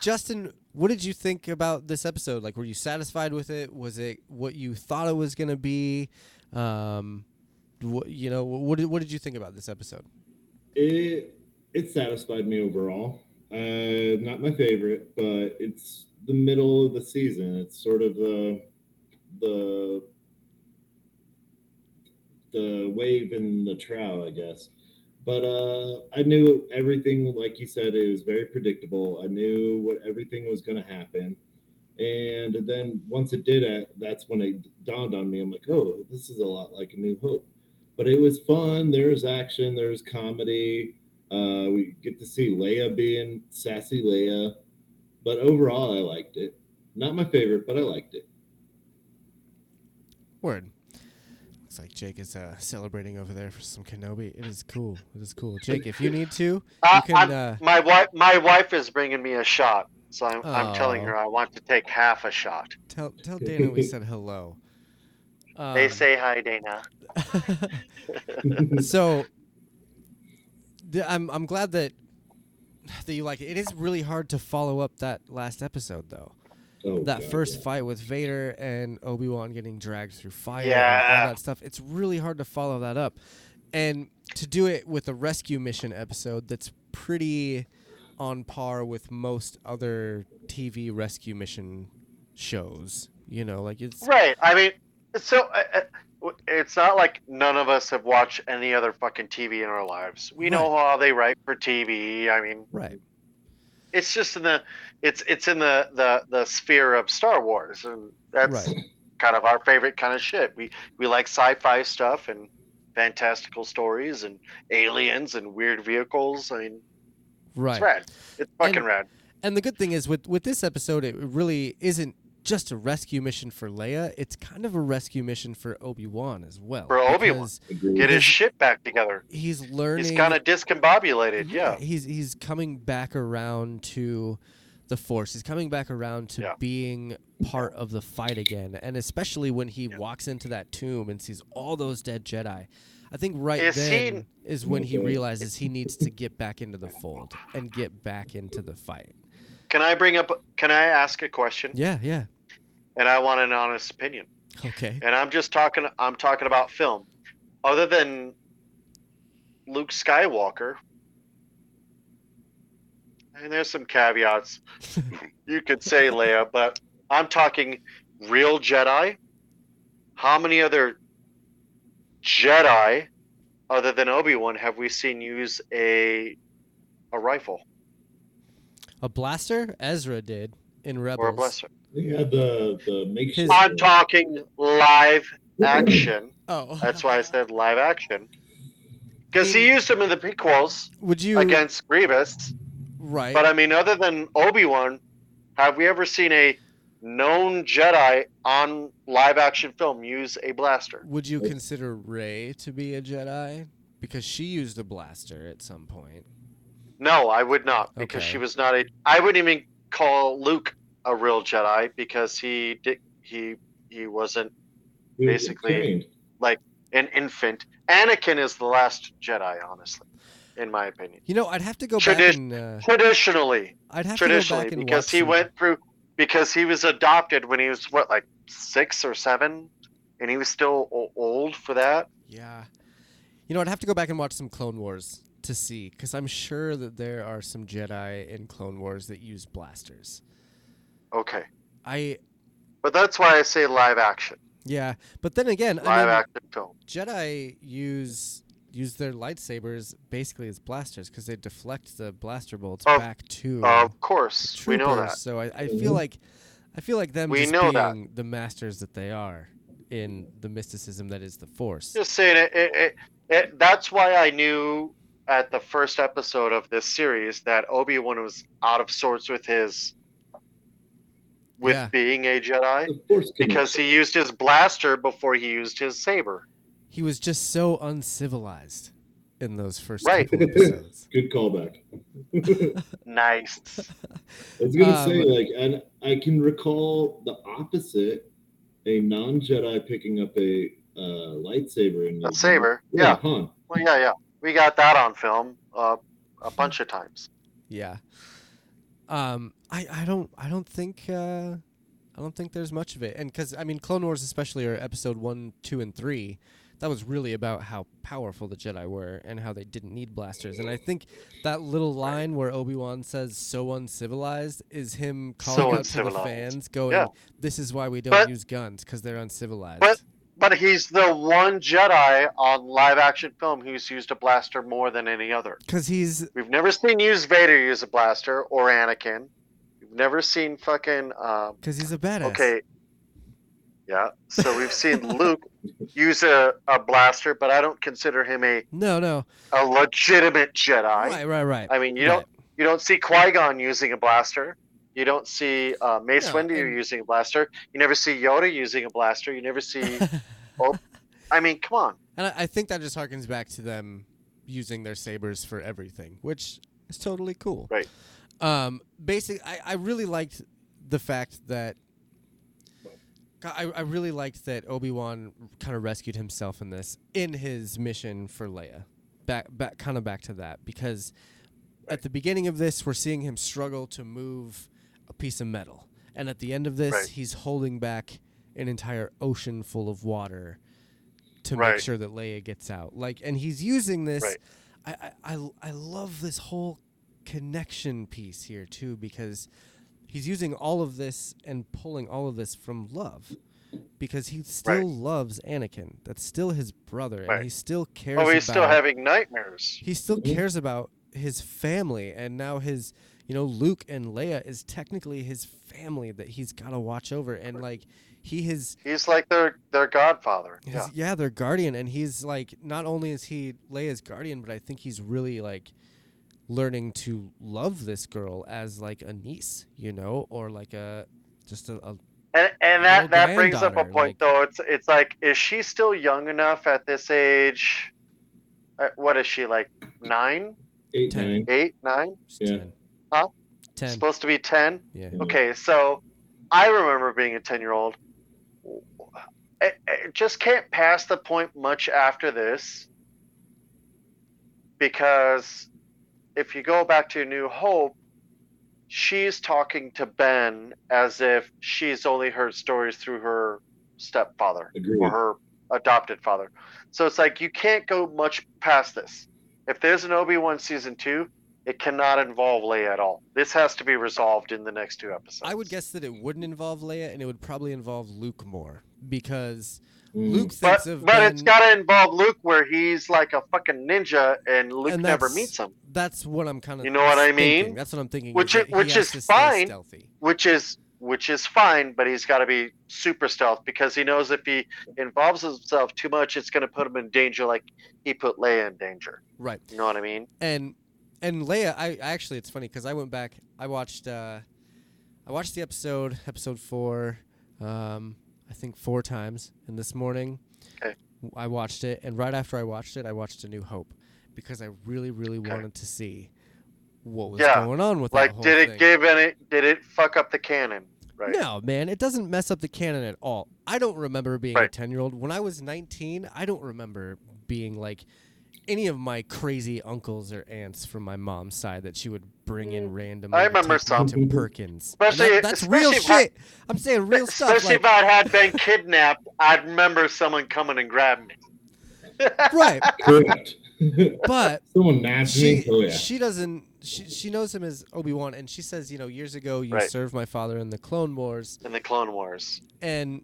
Justin, what did you think about this episode? Like, were you satisfied with it? Was it what you thought it was going to be? Um, what, you know, what did, what did you think about this episode? It it satisfied me overall. Uh, not my favorite, but it's the middle of the season. It's sort of the the the wave in the trough, I guess. But uh, I knew everything, like you said, it was very predictable. I knew what everything was going to happen. And then once it did, uh, that's when it dawned on me. I'm like, oh, this is a lot like A New Hope. But it was fun. There was action. There was comedy. Uh, we get to see Leia being sassy Leia. But overall, I liked it. Not my favorite, but I liked it. Word. Looks like Jake is uh, celebrating over there for some Kenobi. It is cool. It is cool. Jake, if you need to, you can. Uh, my wife, my wife is bringing me a shot, so I'm, I'm telling Oh. her I want to take half a shot. tell tell Dana we said hello. they Um, say hi, Dana. so I'm I'm glad that that you like it. It is really hard to follow up that last episode though. Oh, that God, first yeah. fight with Vader and Obi Wan getting dragged through fire and Yeah. all that stuff. It's really hard to follow that up, and to do it with a rescue mission episode that's pretty on par with most other TV rescue mission shows. You know, like it's Right. I mean, so uh, uh, it's not like none of us have watched any other fucking TV in our lives. We know how they write for TV. I mean, right. It's just in the it's it's in the the the sphere of Star Wars, and that's Right. kind of our favorite kind of shit. We we like sci-fi stuff, and fantastical stories and aliens and weird vehicles. I mean, Right. it's rad. It's fucking And- rad. And the good thing is with with this episode, it really isn't just a rescue mission for Leia. It's kind of a rescue mission for Obi Wan as well. For Obi-Wan. Get his shit back together. He's learning. He's kind of discombobulated. Yeah. he's he's coming back around to the Force. He's coming back around to Yeah. being part of the fight again, and especially when he Yeah. walks into that tomb and sees all those dead Jedi. I think right Is he- then is when he realizes he needs to get back into the fold and get back into the fight. Can I bring up? Can I ask a question? Yeah, yeah. And I want an honest opinion. Okay. And I'm just talking. I'm talking about film. Other than Luke Skywalker, and there's some caveats. you could say Leia, but I'm talking real Jedi. How many other Jedi, other than Obi Wan, have we seen use a a rifle A blaster? Ezra did in Rebels. or a blaster? They had the the makeshift. His- I'm talking live action. Oh. That's why I said live action. Because he used them in the prequels Would you against Grievous. right? But I mean, other than Obi Wan, have we ever seen a known Jedi on live action film use a blaster? Would you consider Rey to be a Jedi because she used a blaster at some point? No, I would not, because Okay. she was not a. I wouldn't even call Luke a real Jedi because he did he he wasn't He was basically- like an infant. Anakin is the last Jedi, honestly, in my opinion. You know, I'd have to go Tradi- back and uh, Traditionally, I'd have to go back and because he some- went through because he was adopted when he was what like six or seven and he was still old for that Yeah. You know, I'd have to go back and watch some Clone Wars to see because I'm sure that there are some Jedi in Clone Wars that use blasters. Okay I but that's why i say live action yeah, but then again, live I mean, action film Jedi use use their lightsabers basically as blasters because they deflect the blaster bolts Of- back to of course we know that So I, I feel Mhm. like I feel like them We just know that. being the masters that they are in the mysticism that is the Force. just saying it, it, it, it that's why i knew at the first episode of this series that obi-wan was out of sorts with his with Yeah. being a jedi The Force can- because he used his blaster before he used his saber He was just so uncivilized in those first Right. couple episodes. Good callback. nice I was gonna say, Um, like, and I can recall the opposite: a non-Jedi picking up a uh, lightsaber and A saber, yeah. Han. Well, yeah, yeah, we got that on film uh, a bunch of times. Yeah. Um, I, I don't I don't think uh, I don't think there's much of it, and because I mean Clone Wars especially or Episode one, two, and three, that was really about how powerful the Jedi were and how they didn't need blasters. And I think that little line where Obi Wan says "so uncivilized" is him calling So out to the fans, going, Yeah. "This is why we don't But- use guns because they're uncivilized." But but he's the one Jedi on live action film who's used a blaster more than any other. Because he's We've never seen use Vader use a blaster or Anakin. Never seen fucking um, because he's a badass. okay. Yeah, so we've seen Luke use a, a blaster, but I don't consider him a, No, no. a legitimate Jedi. Right, right, right. I mean, you right. don't you don't see Qui Gon using a blaster. You don't see uh, Mace No, Windu and- using a blaster. You never see Yoda using a blaster. You never see. I mean, come on. And I, I think that just harkens back to them using their sabers for everything, which is totally cool. Right. Um, basic. I, I really liked the fact that. I, I really liked that Obi Wan kind of rescued himself in this in his mission for Leia. Back, back, kind of back to that because at the beginning of this, we're seeing him struggle to move a piece of metal, and at the end of this, Right. he's holding back an entire ocean full of water to make sure that Leia gets out. Like, and he's using this. Right. I, I, I, I love this whole connection piece here too because he's using all of this and pulling all of this from love because he still Right. loves Anakin. That's still his brother, and he still cares. Oh, he's still having nightmares. He still Mhm. cares about his family, and now his you know Luke and Leia is technically his family that he's got to watch over, and like he has He's like their their godfather. his, Yeah. yeah. their guardian, and he's like not only is he Leia's guardian, but I think he's really like learning to love this girl as like a niece, you know, or like a just a, a And and that that brings up a point like- though. It's it's like is she still young enough at this age? Uh, what is she like? Nine, Eight, Ten. nine. eight, nine? Yeah. ten. Huh? Ten. Supposed to be ten. Yeah. Okay, so I remember being a 10 year old. It, it just can't pass the point much after this because if you go back to New Hope, she's talking to Ben as if she's only heard stories through her stepfather Agreed. or her adopted father. So it's like you can't go much past this. If there's an Obi Wan season two, it cannot involve Leia at all. This has to be resolved in the next two episodes. I would guess that it wouldn't involve Leia, and it would probably involve Luke more because Mm. Luke but thinks of but it's Ben- got to involve Luke where he's like a fucking ninja and Luke And never meets him, That's what I'm kind of. You know what I mean? That's what I'm thinking. Which is is- that he which is fine. Stealthy. which is which is fine, but he's got to be super stealth because he knows if he involves himself too much, it's going to put him in danger, like he put Leia in danger. Right. You know what I mean? and and Leia, I actually it's funny because I went back. I watched uh, I watched the episode, episode four, um, I think four times. And this morning, Okay. I watched it, and right after I watched it, I watched A New Hope because I really, really Okay. wanted to see what was Yeah, going on with that Like, whole did it thing. give any? Did it fuck up the canon? Right. No, man, it doesn't mess up the canon at all. I don't remember being a 10 year old. When I was 19, I don't remember being like any of my crazy uncles or aunts from my mom's side that she would bring in randomly. Mm. I remember take me some. To Perkins. Especially- that- that's real especially if I- shit. I'm saying real stuff. Especially Like, if I had been kidnapped, I'd remember someone coming and grabbing me. right. Correct. But Someone nabbed she, me. Oh yeah. she doesn't. She, she knows him as Obi Wan, and she says, you know, years ago you Right. served my father in the Clone Wars, in the Clone Wars. and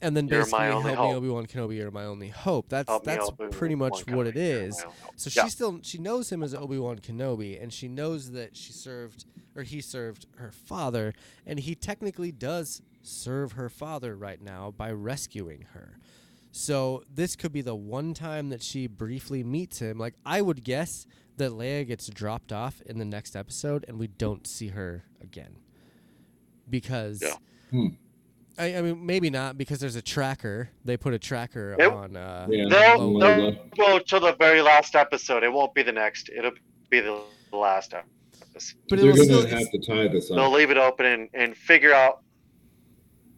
and then You're basically my only help me. Obi Wan Kenobi, you're my only hope. That's Help me that's Obi-Wan pretty much what it Kenobi, you're is. my only hope. So Yeah. she still she knows him as Obi Wan Kenobi, and she knows that she served or he served her father, and he technically does serve her father right now by rescuing her. So this could be the one time that she briefly meets him. Like I would guess that Leia gets dropped off in the next episode, and we don't see her again because. Yeah. Hmm. I, I mean, maybe not because there's a tracker. They put a tracker Yep. on. Uh, Yeah. They'll, they'll go to the very last episode. It won't be the next. It'll be the last episode. But They're gonna still, have to tie this up. They'll leave it open and, and figure out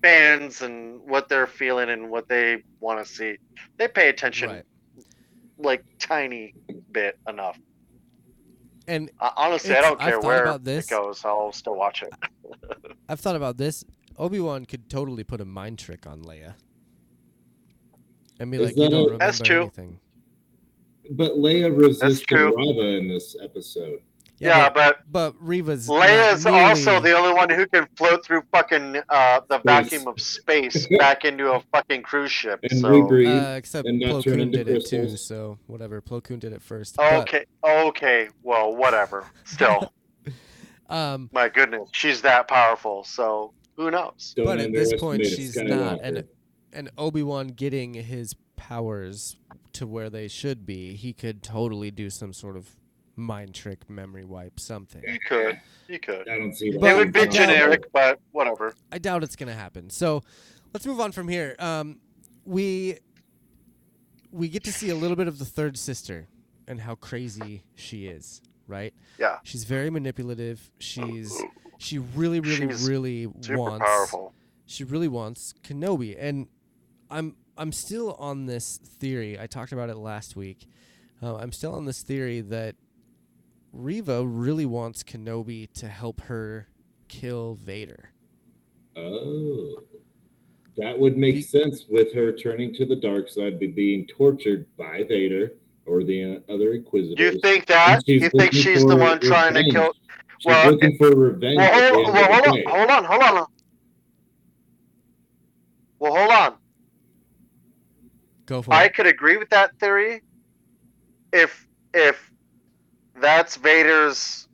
fans and what they're feeling and what they want to see. They pay attention right. like tiny bit enough. And Uh, honestly, I don't I've care where about this. it goes. I'll still watch it. I've thought about this. Obi Wan could totally put a mind trick on Leia. And be Is like, you that don't a- remember That's true. anything. But Leia resisted true. Reva in this episode. Yeah, but but, but Reva's not Leia's also the only one who can float through fucking uh, the Space. vacuum of space back into a fucking cruise ship. And so. rebreathe. uh, except and not Plo Koon into did it too, so whatever. Plo Koon did it first. But, Okay, okay, well, whatever. Still, um, my goodness, she's that powerful. So who knows? But at this point, she's not. And and Obi Wan getting his powers to where they should be, he could totally do some sort of mind trick, memory wipe, something. You could, you could. I don't see that. But- it would be but- generic, but whatever. I doubt it's gonna happen. So let's move on from here. Um, we we get to see a little bit of the third sister and how crazy she is. Right? Yeah, She's very manipulative. She's she really, really, She's really super wants. powerful. She really wants Kenobi, and I'm I'm still on this theory. I talked about it last week. Uh, I'm still on this theory that Reva really wants Kenobi to help her kill Vader. Oh. That would make Be- sense with her turning to the dark side, be being tortured by Vader or the uh, other Inquisitors. You think that? You think she's the for one trying to revenge. kill? She's Well, looking for revenge. Well, at the hold, end well, hold on, hold on, hold on. Well, hold on. Go for I it. could agree with that theory if if that's Vader's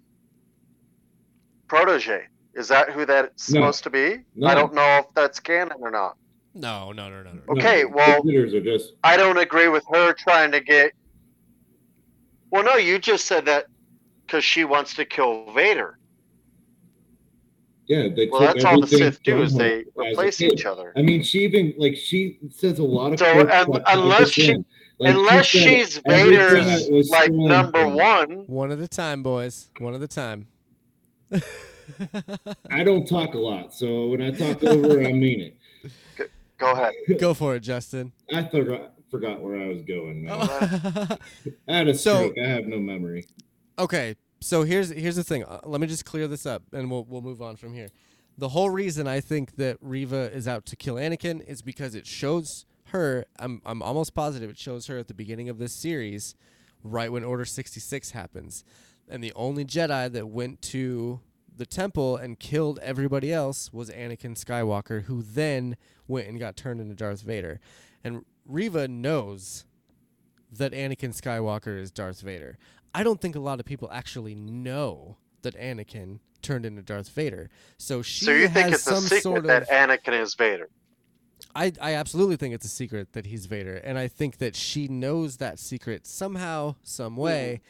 protege. Is that who that's No. supposed to be? No. I don't know if that's canon or not. No, no, no, no, no. Okay, No, well- just I don't agree with her trying to get. Well, no, you just said that because she wants to kill Vader. yeah. They Well, that's all the everything Sith do is they replace each other. I mean, she even like she says a lot of So, quotes un- that unless she- in. Like, Unless she she's everything Vader's like stolen number one. One at a time, boys. One at a time. I don't talk a lot, so when I talk over, I mean it. Go ahead. Go for it, Justin. I forgot forgot where I was going. Man. Oh. I had a So- stroke. I have no memory. okay, so here's here's the thing. Uh, let me just clear this up, and we'll we'll move on from here. The whole reason I think that Reva is out to kill Anakin is because it shows her. I'm I'm almost positive it shows her at the beginning of this series, right when Order sixty six happens, and the only Jedi that went to the temple and killed everybody else was Anakin Skywalker, who then went and got turned into Darth Vader, and Reva knows that Anakin Skywalker is Darth Vader. I don't think a lot of people actually know that Anakin turned into Darth Vader. So she So you think has it's a secret sort of that Anakin is Vader? I, I absolutely think it's a secret that he's Vader, and I think that she knows that secret somehow, some way,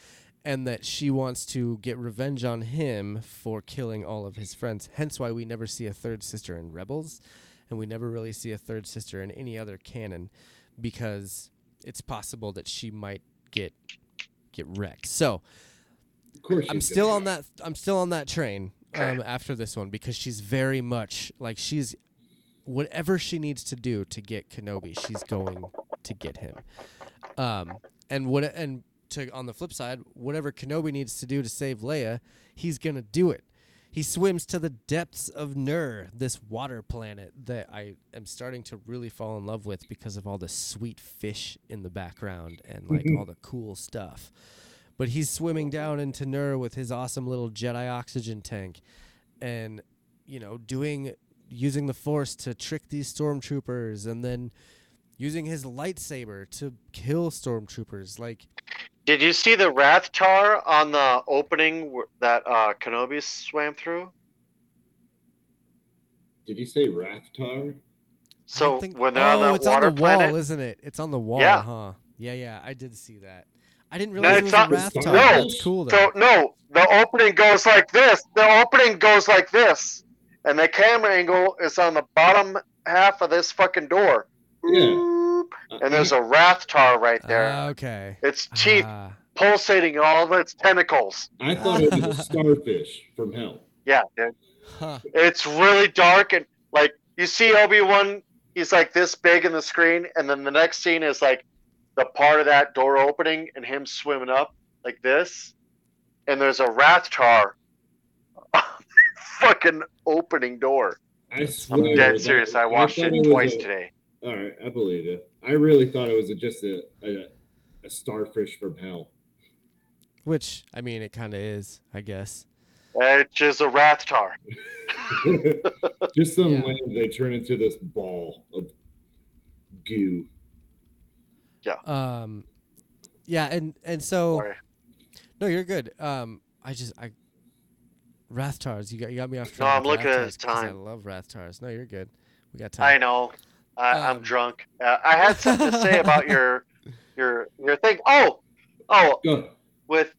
and that she wants to get revenge on him for killing all of his friends. Hence why we never see a third sister in Rebels, and we never really see a third sister in any other canon, because it's possible that she might get get wrecked. So Of course, I'm still on that. I'm still on that train um, after this one because she's very much like she's whatever she needs to do to get Kenobi, she's going to get him. Um, and what and to on the flip side, whatever Kenobi needs to do to save Leia, he's gonna do it. He swims to the depths of Nur, this water planet that I am starting to really fall in love with because of all the sweet fish in the background and like all the cool stuff. But he's swimming down into Nur with his awesome little Jedi oxygen tank and you know, doing using the force to trick these stormtroopers and then using his lightsaber to kill stormtroopers like Did you see the Rathtar on the opening that uh, Kenobi swam through? Did you say Raftar? I So think- when they're oh, on that it's water on the planet, wall, isn't it? It's on the wall, Yeah. huh? Yeah, yeah, I did see that. I didn't No, realize it it's was not- a raft no, top. no. That's cool though. So no, the opening goes like this. The opening goes like this, and the camera angle is on the bottom half of this fucking door. Yeah. And there's a Rathtar right there. Ah, okay. its teeth Ah, pulsating all of its tentacles. I thought it was a starfish from hell. Yeah, dude. huh. It's really dark and like you see Obi Wan, he's like this big in the screen, and then the next scene is like the part of that door opening and him swimming up like this, and there's a Rathtar fucking opening door. I swear. I'm dead that- serious. I watched thought it was twice a- today. All right, I believe it. I really thought it was a, just a, a a starfish from hell. Which I mean, it kind of is, I guess. It's just a Rathtar. just some Yeah. land they turn into this ball of goo. Yeah. Um, yeah, and and so Sorry. no, you're good. Um, I just I Rathtars, you got you got me off track. No. I'm with looking at Rathtars his 'cause I love Rathtars. No, you're good. We got time. I know. I, I'm Um, drunk. Uh, I had something to say about your your your thing. Oh, oh, Go. with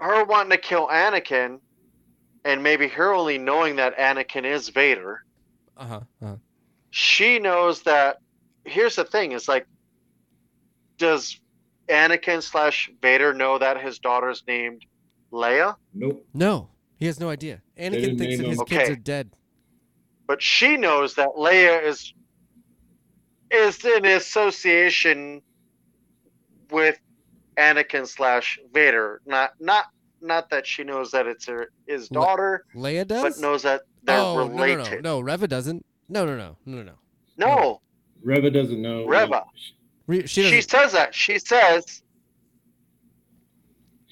her wanting to kill Anakin, and maybe her only knowing that Anakin is Vader. Uh huh. Uh-huh. She knows that. Here's the thing: is like, does Anakin slash Vader know that his daughter's named Leia? Nope. No, he has no idea. Anakin thinks that his him. kids Okay. are dead. but she knows that Leia is is in association with Anakin slash Vader. Not not not that she knows that it's her his Le- daughter, Leia does. but knows that they're oh no no related. no no Reva doesn't. No no no no no no. No, Reva doesn't know. Reva. Re- she she, says that. She says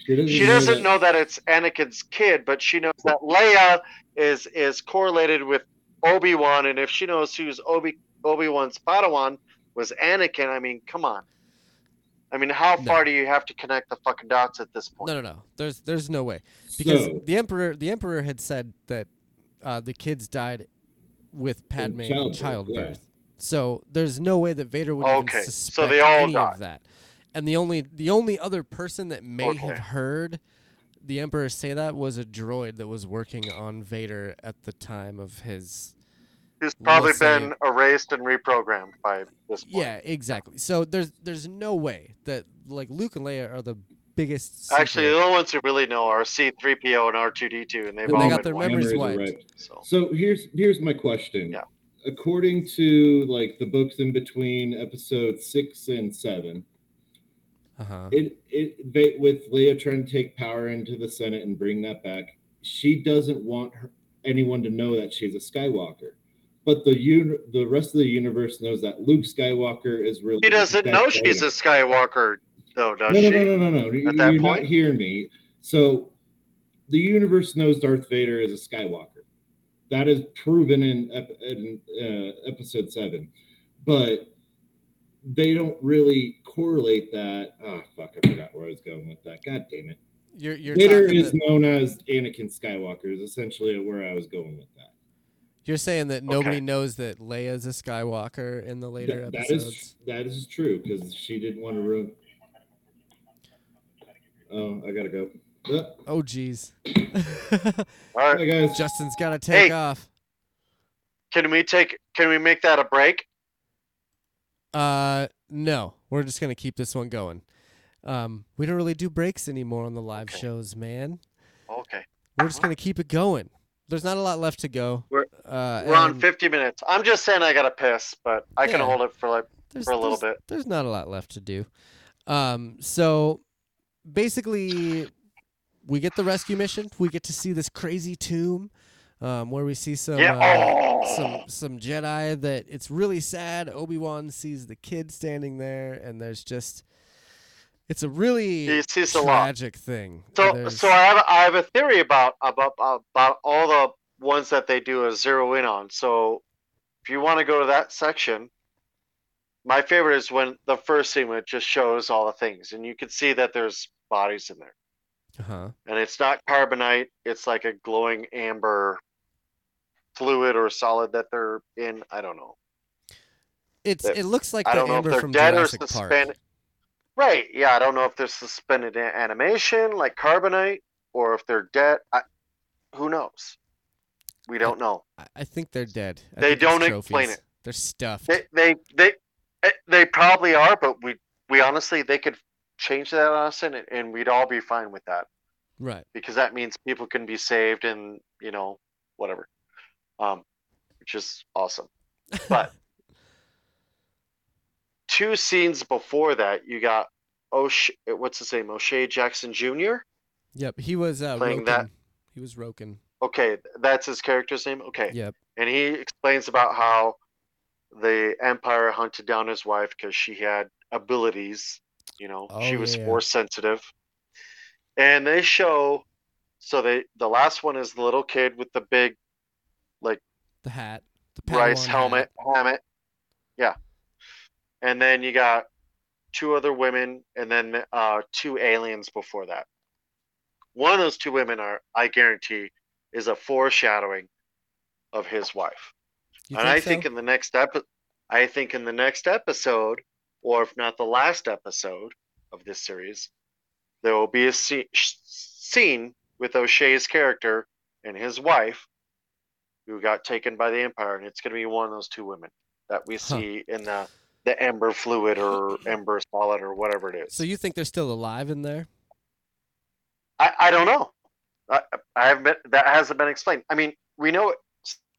She doesn't, she doesn't know that it's Anakin's kid, but she knows that Leia is is correlated with Obi Wan, and if she knows who's Obi Obi Wan's Padawan was Anakin, I mean, come on. I mean, how No. far do you have to connect the fucking dots at this point? No, no, no. There's there's no way because So, the emperor the emperor had said that uh, the kids died with Padme childbirth, childbirth. yeah. So there's no way that Vader would Okay, even so suspect they all any died. of that. And the only the only other person that may have heard the emperor say that was a droid that was working on Vader at the time of his He's probably Let's say- been erased and reprogrammed by this point. Yeah, exactly. So there's there's no way that like Luke and Leia are the biggest Actually, the only ones who really know are C-3PO and R2D2, and they've And all they got their memories Memories are wiped. wiped. So So here's here's my question. Yeah. According to like the books in between episode six and seven, uh-huh. it it they, with Leia trying to take power into the Senate and bring that back, she doesn't want her, anyone to know that she's a Skywalker. But the uni- the rest of the universe knows that Luke Skywalker is really. he doesn't know she's a Skywalker, though, does no, she? no, no, no, no, no. you, that you're point? not hearing me. So, the universe knows Darth Vader is a Skywalker. That is proven in, in uh, episode seven, but they don't really correlate that. Oh fuck! I forgot where I was going with that. God damn it! You're you're Vader is that- known as Anakin Skywalker. Is essentially where I was going with that. You're saying that nobody Okay. knows that Leia's a Skywalker in the later That- that episodes. is that is true because she didn't want to ruin. Oh, I gotta go. Uh, Oh, jeez. All right, Hi guys. Justin's got to take Hey. off. can we take? Can we make that a break? Uh, no, we're just gonna keep this one going. Um, we don't really do breaks anymore on the live Okay. shows, man. Okay, We're just gonna keep it going. There's not a lot left to go. We're- uh, we're on 50 minutes. I'm just saying I got to piss, but I can hold it for like. for a little bit. There's not a lot left to do. Um, so basically, we get the rescue mission. We get to see this crazy tomb, um, where we see some Yeah. uh, Oh! Some some Jedi that it's really sad. Obi Wan sees the kid standing there, and there's just it's a really He sees a tragic thing. So, There's- so I have I have a theory about about about all the ones that they do a zero in on. So, if you want to go to that section, my favorite is when the first scene it just shows all the things, and you can see that there's bodies in there, uh-huh. and it's not carbonite; it's like a glowing amber fluid or solid that they're in. I don't know. It's That- it looks like I don't know if they're dead or Jurassic Park. suspended. Right? Yeah, I don't know if they're suspended in animation like carbonite, or if they're dead. I, who knows? We don't know. I, I think they're dead. I They don't explain it. They're stuffed. They they they eh, they probably are, but we we honestly they could change that on us and and we'd all be fine with that right. because that means people can be saved and you know whatever, um, which is awesome. But two scenes before that, you got O'Sh what's his name O'Shea Jackson Jr. Yep. He was uh, Playing Roken. that- He was Roken. Okay, that's his character's name. Okay, Yep. and he explains about how the empire hunted down his wife because she had abilities you know she Oh, was yeah. force sensitive and they show so they the last one is the little kid with the big The hat. The rice helmet hat. helmet yeah and then you got two other women and then uh two aliens before that one of those two women are i guarantee is a foreshadowing of his wife You and I so? think in the next epi- I think in the next episode, or if not the last episode of this series, there will be a sce- sh- scene with O'Shea's character and his wife, who got taken by the Empire, and it's going to be one of those two women that we Huh. see in the the Ember fluid or Ember solid or whatever it is. So you think they're still alive in there? I, I don't know. I, I haven't been, that hasn't been explained. I mean, we know what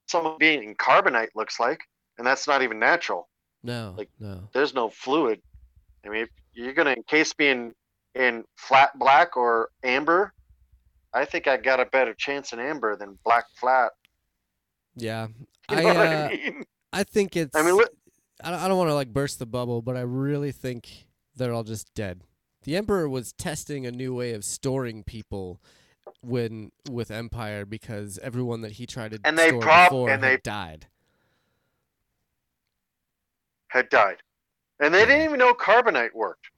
someone being in carbonite looks like, and that's not even natural. No. Like- no. there's no fluid. I mean, if you're gonna encase me in in flat black or amber, I think I got a better chance in amber than black flat. Yeah. You I know what uh, I mean? I think it's. I mean, look, I don't, I don't want to like burst the bubble, but I really think they're all just dead. The Emperor was testing a new way of storing people when with Empire because everyone that he tried to And they store prob- before and had they- died. had died, and they didn't even know carbonite worked.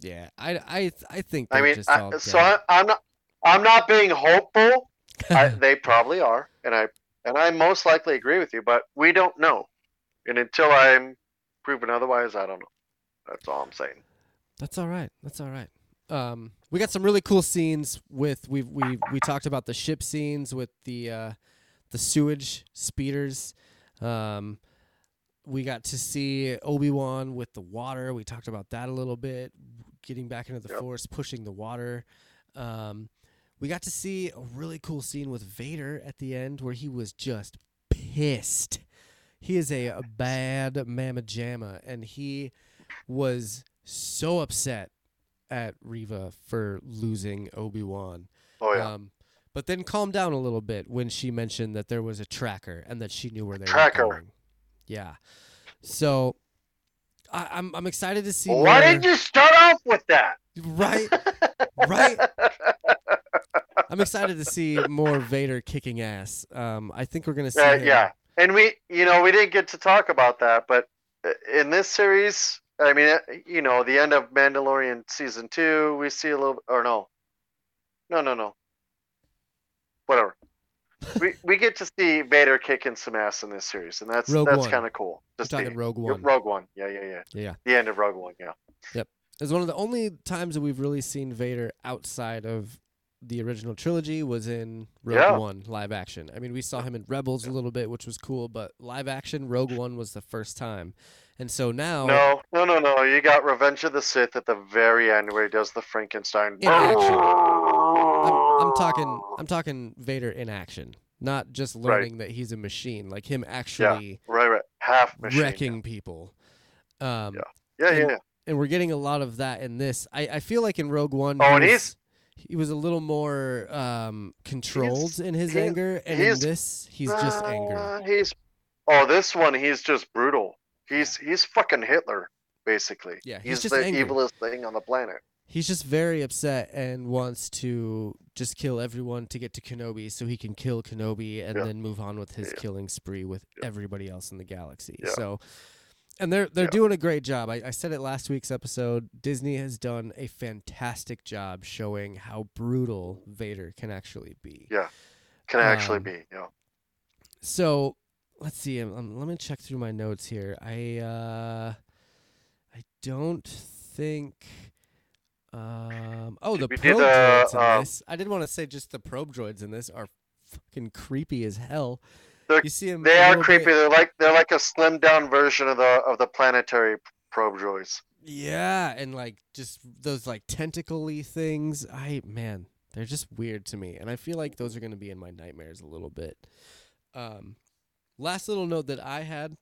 Yeah, I I I think I mean, just I, so. I, I'm not. I'm not being hopeful. I, they probably are, and I and I most likely agree with you. But we don't know, and until I'm proven otherwise, I don't know. That's all I'm saying. That's all right. That's all right. Um, we got some really cool scenes with we we we talked about the ship scenes with the uh, the sewage speeders. Um, we got to see Obi Wan with the water. We talked about that a little bit, getting back into the Yep. Force, pushing the water. Um, we got to see a really cool scene with Vader at the end where he was just pissed. He is a, bad mamma jamma, and he was so upset at Reva for losing Obi Wan. Oh yeah, Um, but then calmed down a little bit when she mentioned that there was a tracker and that she knew where they Tracker. were going. Yeah. So I, I'm I'm excited to see. why more- did you start off with that? Right, right. I'm excited to see more Vader kicking ass. Um, I think we're gonna see. Uh, yeah, and we, you know, we didn't get to talk about that, but uh, in this series, I mean, uh, you know, the end of Mandalorian season two, we see a little, or no, no, no, no, whatever. we we get to see Vader kicking some ass in this series, and that's Rogue that's kind of cool. We're talking see. Rogue One. Rogue One, yeah, yeah, Yeah, yeah. The end of Rogue One, yeah. Yep. It's one of the only times that we've really seen Vader outside of the original trilogy was in Rogue Yeah. One live action. I mean, we saw him in Rebels a little bit, which was cool, but live action Rogue One was the first time. And so now No, no, no, no. You got Revenge of the Sith at the very end where he does the Frankenstein. In action. I'm, I'm talking I'm talking Vader in action, not just Right. learning that he's a machine, like him actually Right, right. Half machine. wrecking people. Um Yeah. Yeah, yeah, and- yeah. and we're getting a lot of that in this. I, I feel like in Rogue One, Oh, and he's- he was a little more um, controlled in his he's- anger, and in this, he's just angry. Uh, He's oh, this one he's just brutal. He's he's fucking Hitler, basically. Yeah, he's he's, just the angry. evilest thing on the planet. He's just very upset and wants to just kill everyone to get to Kenobi, so he can kill Kenobi and Yeah. then move on with his Yeah. killing spree with Yeah. everybody else in the galaxy. So. And they're they're Yeah. doing a great job. I, I said it last week's episode. Disney has done a fantastic job showing how brutal Vader can actually be. Yeah. Can actually Um, be, yeah. So let's see. Um, um, let me check through my notes here. I uh, I don't think. Um. Oh, the We probe did, uh, droids in uh, this. I didn't want to say just the probe droids in this are fucking creepy as hell. They're- you see them. They are creepy. They're like they're like a slimmed down version of the of the planetary probe droids. Yeah, and like just those like tentacle-y things. I man, they're just weird to me, and I feel like those are gonna be in my nightmares a little bit. Um, last little note that I had,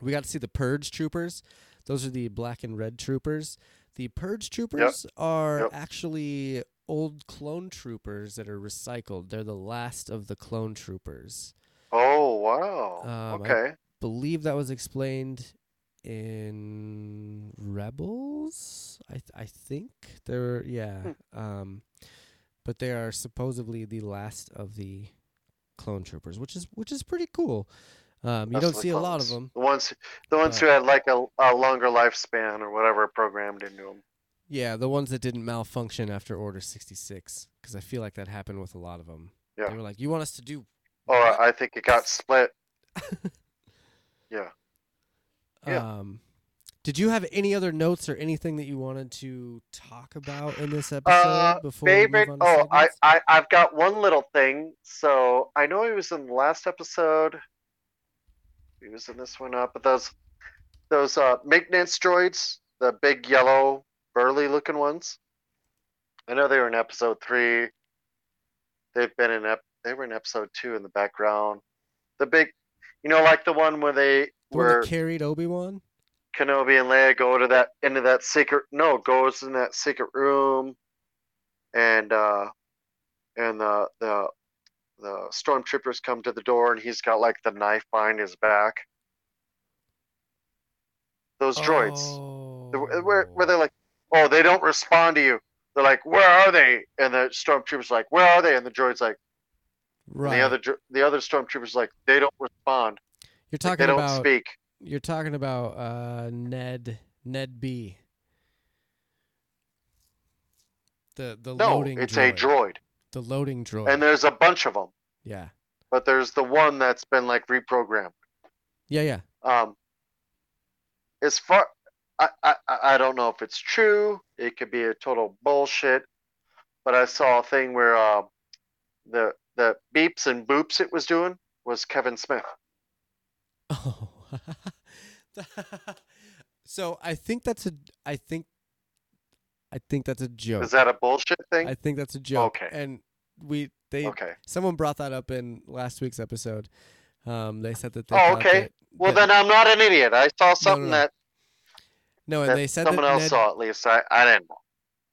we got to see the Purge troopers. Those are the black and red troopers. The Purge troopers are Yep. actually old clone troopers that are recycled. They're the last of the clone troopers. Oh wow. Um, I- okay. believe that was explained in Rebels. I th- I think they're yeah. Um, but they are supposedly the last of the clone troopers, which is which is pretty cool. Um, you That's don't see a lot of them. The ones the ones Uh, who had like a, a longer lifespan or whatever programmed into them. Yeah, the ones that didn't malfunction after Order sixty six, because I feel like that happened with a lot of them. Yeah. They were like, "You want us to do?" Or? I think it got split. Yeah. Yeah. Um, did you have any other notes or anything that you wanted to talk about in this episode Uh, before we favorite. move on to Oh, I, I I've got one little thing. So I know he was in the last episode. He was in this one up, but those those uh maintenance droids, the big yellow burly looking ones. I know they were in episode three. They've been in ep- they were in episode two in the background. The big, you know, like the one where they The were carried Obi Wan. Kenobi and Leia go to that into that secret no goes in that secret room, and uh, and the the the stormtroopers come to the door and he's got like the knife behind his back. Those droids, The- where where they're like, oh, they don't respond to you. They're like, where are they? And the stormtroopers like, where are they? And the droid's like, right. and the other the other stormtroopers like, they don't respond. you're Like, talking they don't about speak. you're talking about uh, Ned Ned B. The the No, loading it's droid. a droid, The loading droid. and there's a bunch of them, yeah. but there's the one that's been like reprogrammed. Yeah, yeah. Um, as far, I, I, I I don't know if it's true. It could be a total bullshit. But I saw a thing where uh, the the beeps and boops it was doing was Kevin Smith. Oh. so I think that's a I think I think that's a joke. Is that a bullshit thing? I think that's a joke. Okay. And we they okay. someone brought that up in last week's episode. Um, they said that they Oh, okay. that- Well, that- then I'm not an idiot. I saw something no. that, no, and that they said someone that else Ned, saw at least. I, I didn't know.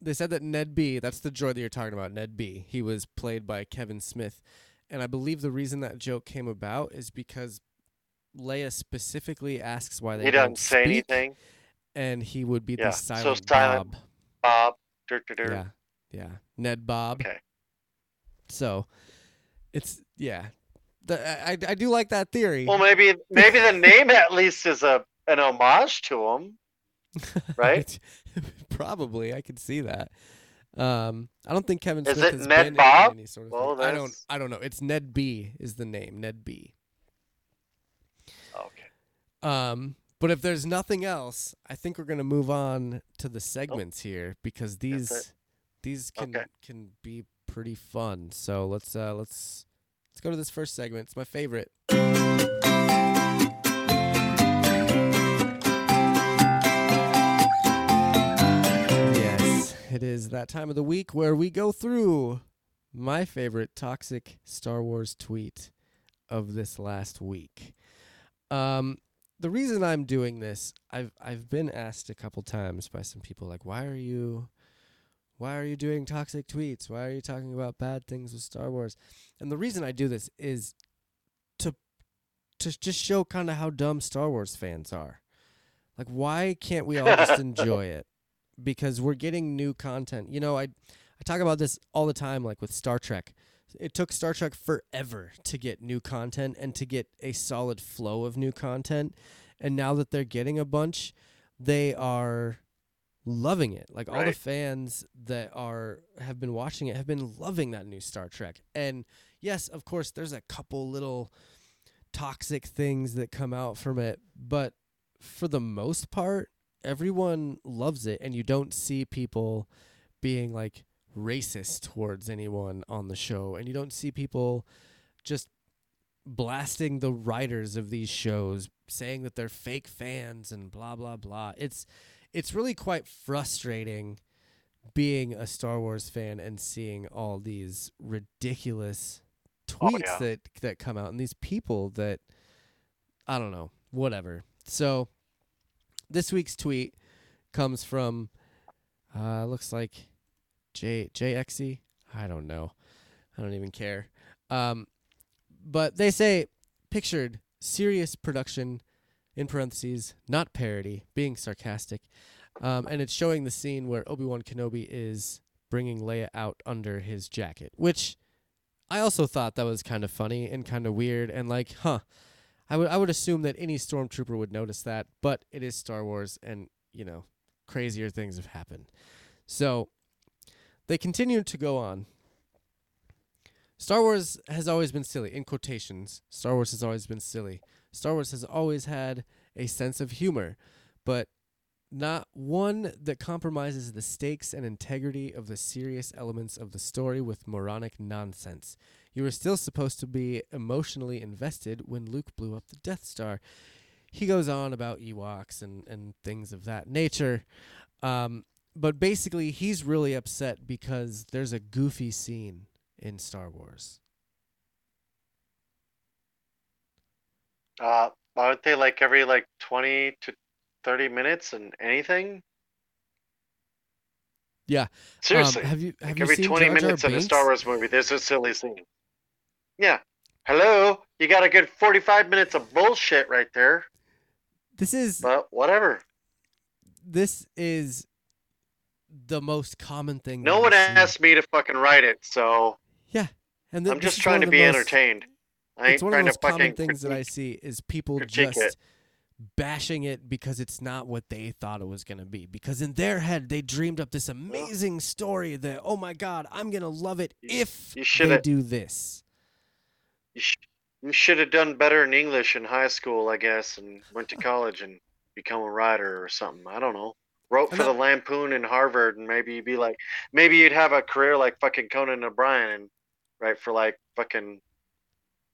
They said that Ned B, that's the droid that you're talking about, Ned B. He was played by Kevin Smith, and I believe the reason that joke came about is because Leia specifically asks why they He don't doesn't say speak, anything. and he would be Yeah, the so silent, silent. Bob. Bob. dur, dur, dur. Yeah, yeah, Ned Bob. Okay. So, it's yeah. The, I I do like that theory. Well, maybe maybe the name at least is a an homage to him. right? Probably, I could see that. Um, I don't think Kevin Is Smith it has Ned been Bob? in any sort of. Well. I don't. I don't know. It's Ned B is the name. Ned B. Okay. Um, but if there's nothing else, I think we're gonna move on to the segments here because these these can Okay. can be pretty fun. So let's uh let's let's go to this first segment. It's my favorite. It is that time of the week where we go through my favorite toxic Star Wars tweet of this last week. Um, the reason I'm doing this, I've I've been asked a couple times by some people like, why are you, why are you doing toxic tweets? Why are you talking about bad things with Star Wars? And the reason I do this is to to just show kind of how dumb Star Wars fans are. Like, why can't we all just enjoy it? Because we're getting new content. You know, I I talk about this all the time, like with Star Trek. It took Star Trek forever to get new content and to get a solid flow of new content. And now that they're getting a bunch, they are loving it. Like all the fans that are have been watching it have been loving that new Star Trek. And yes, of course, there's a couple little toxic things that come out from it, but for the most part, everyone loves it, and you don't see people being like racist towards anyone on the show, and you don't see people just blasting the writers of these shows, saying that they're fake fans and blah blah blah. It's it's really quite frustrating being a Star Wars fan and seeing all these ridiculous Oh, tweets yeah. that that come out and these people that I don't know, whatever. So this week's tweet comes from uh looks like J JXE. I don't know. I don't even care. Um but they say pictured serious production in parentheses, not parody, being sarcastic. Um, and it's showing the scene where Obi-Wan Kenobi is bringing Leia out under his jacket, which I also thought that was kind of funny and kind of weird and like, huh. I would I would assume that any stormtrooper would notice that, but it is Star Wars and, you know, crazier things have happened. So they continue to go on. Star Wars has always been silly in quotations. Star Wars has always been silly. Star Wars has always had a sense of humor, but not one that compromises the stakes and integrity of the serious elements of the story with moronic nonsense. You were still supposed to be emotionally invested when Luke blew up the Death Star. He goes on about Ewoks and, and things of that nature. Um, but basically, he's really upset because there's a goofy scene in Star Wars. Uh, aren't they like every like twenty to thirty minutes and anything? Yeah. Seriously, Um, have you have like you every seen twenty Jar Jar minutes in a Star Wars movie, there's a silly scene. Yeah. Hello, you got a good forty-five minutes of bullshit right there. This is But whatever. this is the most common thing. No one asked me to fucking write it, so Yeah, and th- I'm just trying to be most- entertained. I ain't It's one of the most common things that I see is people just it. bashing it because it's not what they thought it was going to be. Because in their head, they dreamed up this amazing story that, oh my God, I'm going to love it if you they do this. You, sh- you should have done better in English in high school, I guess, and went to college and become a writer or something. I don't know. Wrote for the Lampoon in Harvard, and maybe you'd be like, maybe you'd have a career like fucking Conan O'Brien and write for like fucking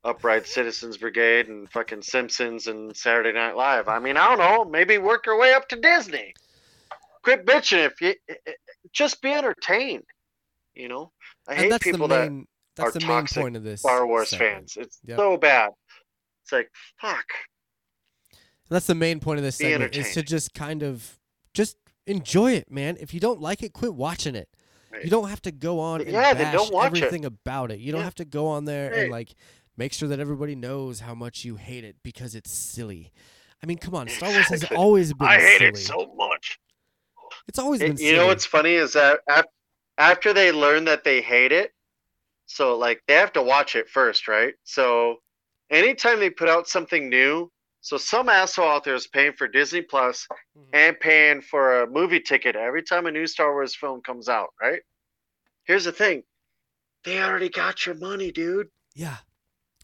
Upright Citizens Brigade and fucking Simpsons and Saturday Night Live. I mean, I don't know. Maybe work your way up to Disney. Quit bitching if you eh, just be entertained. You know, I and hate people the that main, that's are the main toxic point of this. Star Wars segment. fans. It's Yep. so bad. It's like fuck. That's the main point of this Be segment is to just kind of just enjoy it, man. If you don't like it, quit watching it. You don't have to go on and Yeah, bash don't watch it. everything about it. You don't Yeah. have to go on there Right. and like make sure that everybody knows how much you hate it because it's silly. I mean, come on, Star Wars has always been I hate silly. it so much. it's always It- been silly. you know what's funny is that after they learn that they hate it, so like they have to watch it first, right? So anytime they put out something new, so some asshole out there is paying for Disney Plus Mhm. and paying for a movie ticket every time a new Star Wars film comes out, right? Here's the thing. They already got your money, dude. Yeah.